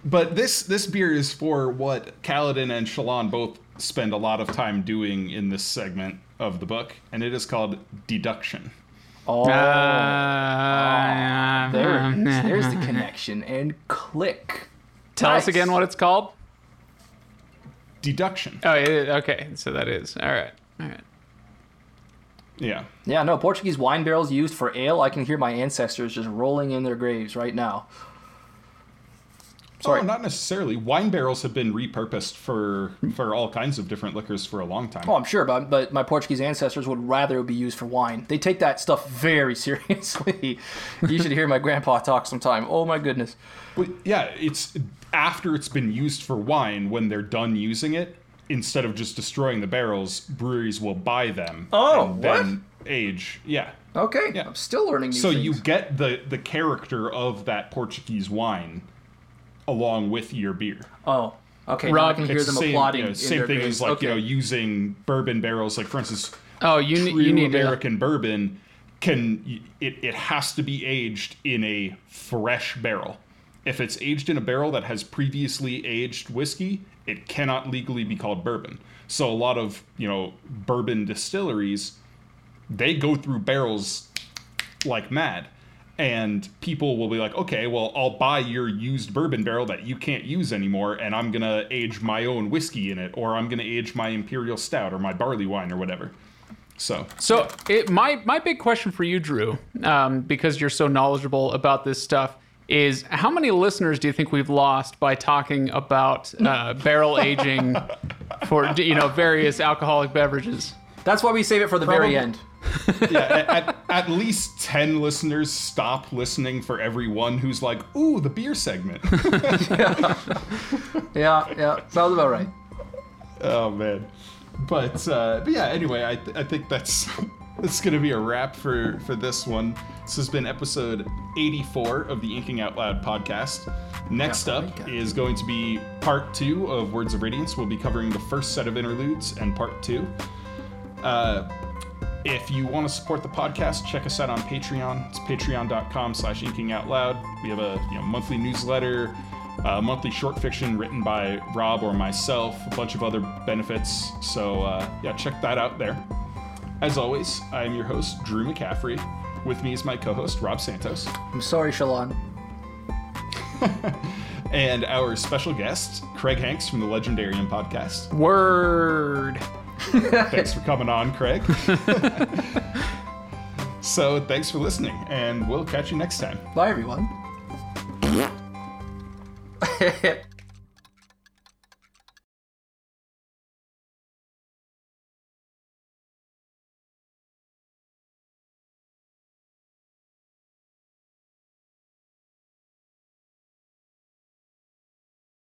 but this this beer is for what Kaladin and Shallan both spend a lot of time doing in this segment of the book, and it is called deduction. Oh, Uh, there it is. There's the connection. And click. Tell us again what it's called. Deduction. Oh, okay. So that is all right. All right. Yeah. Yeah, no, Portuguese wine barrels used for ale. I can hear my ancestors just rolling in their graves right now. Oh, Sorry. Oh, not necessarily. Wine barrels have been repurposed for for all kinds of different liquors for a long time. Oh, I'm sure, but but my Portuguese ancestors would rather it be used for wine. They take that stuff very seriously. you should hear my grandpa talk sometime. Oh my goodness. But yeah, it's after it's been used for wine when they're done using it. Instead of just destroying the barrels, breweries will buy them. Oh, and then age. Yeah. Okay, Yeah. I'm still learning new So things. you get the the character of that Portuguese wine along with your beer. Oh, okay. Rob, now I can hear It's them the same, applauding. you know, same thing graves. as like okay. you know using bourbon barrels. Like for instance, Oh, you ne- true you need to. American bourbon can it, it has to be aged in a fresh barrel. If it's aged in a barrel that has previously aged whiskey, it cannot legally be called bourbon. So a lot of, you know, bourbon distilleries they go through barrels like mad. And people will be like, okay, well, I'll buy your used bourbon barrel that you can't use anymore, and I'm gonna age my own whiskey in it, or I'm gonna age my imperial stout or my barley wine or whatever. So So it, my my big question for you, Drew, um, because you're so knowledgeable about this stuff, is how many listeners do you think we've lost by talking about uh, barrel aging for you know various alcoholic beverages? That's why we save it for the very end. yeah, at, at least 10 listeners stop listening for every one who's like, ooh, the beer segment. Yeah, yeah, sounds about right. oh, man. But, uh, but yeah, anyway, I, th- I think that's going to be a wrap for, for this one. This has been episode 84 of the Inking Out Loud podcast. Next up is going to be part two of Words of Radiance. We'll be covering the first set of interludes and part two. Uh, if you want to support the podcast, check us out on Patreon. It's patreon.com slash inking out loud. We have a you know, monthly newsletter, a monthly short fiction written by Rob or myself, a bunch of other benefits. So uh, yeah, check that out there. As always, I am your host, Drew McCaffrey. With me is my co-host, Rob Santos, I'm sorry, Shallan. and our special guest, Craig Hanks from the Legendarium podcast. Word. Thanks for coming on, Craig. so thanks for listening, and we'll catch you next time. Bye, everyone.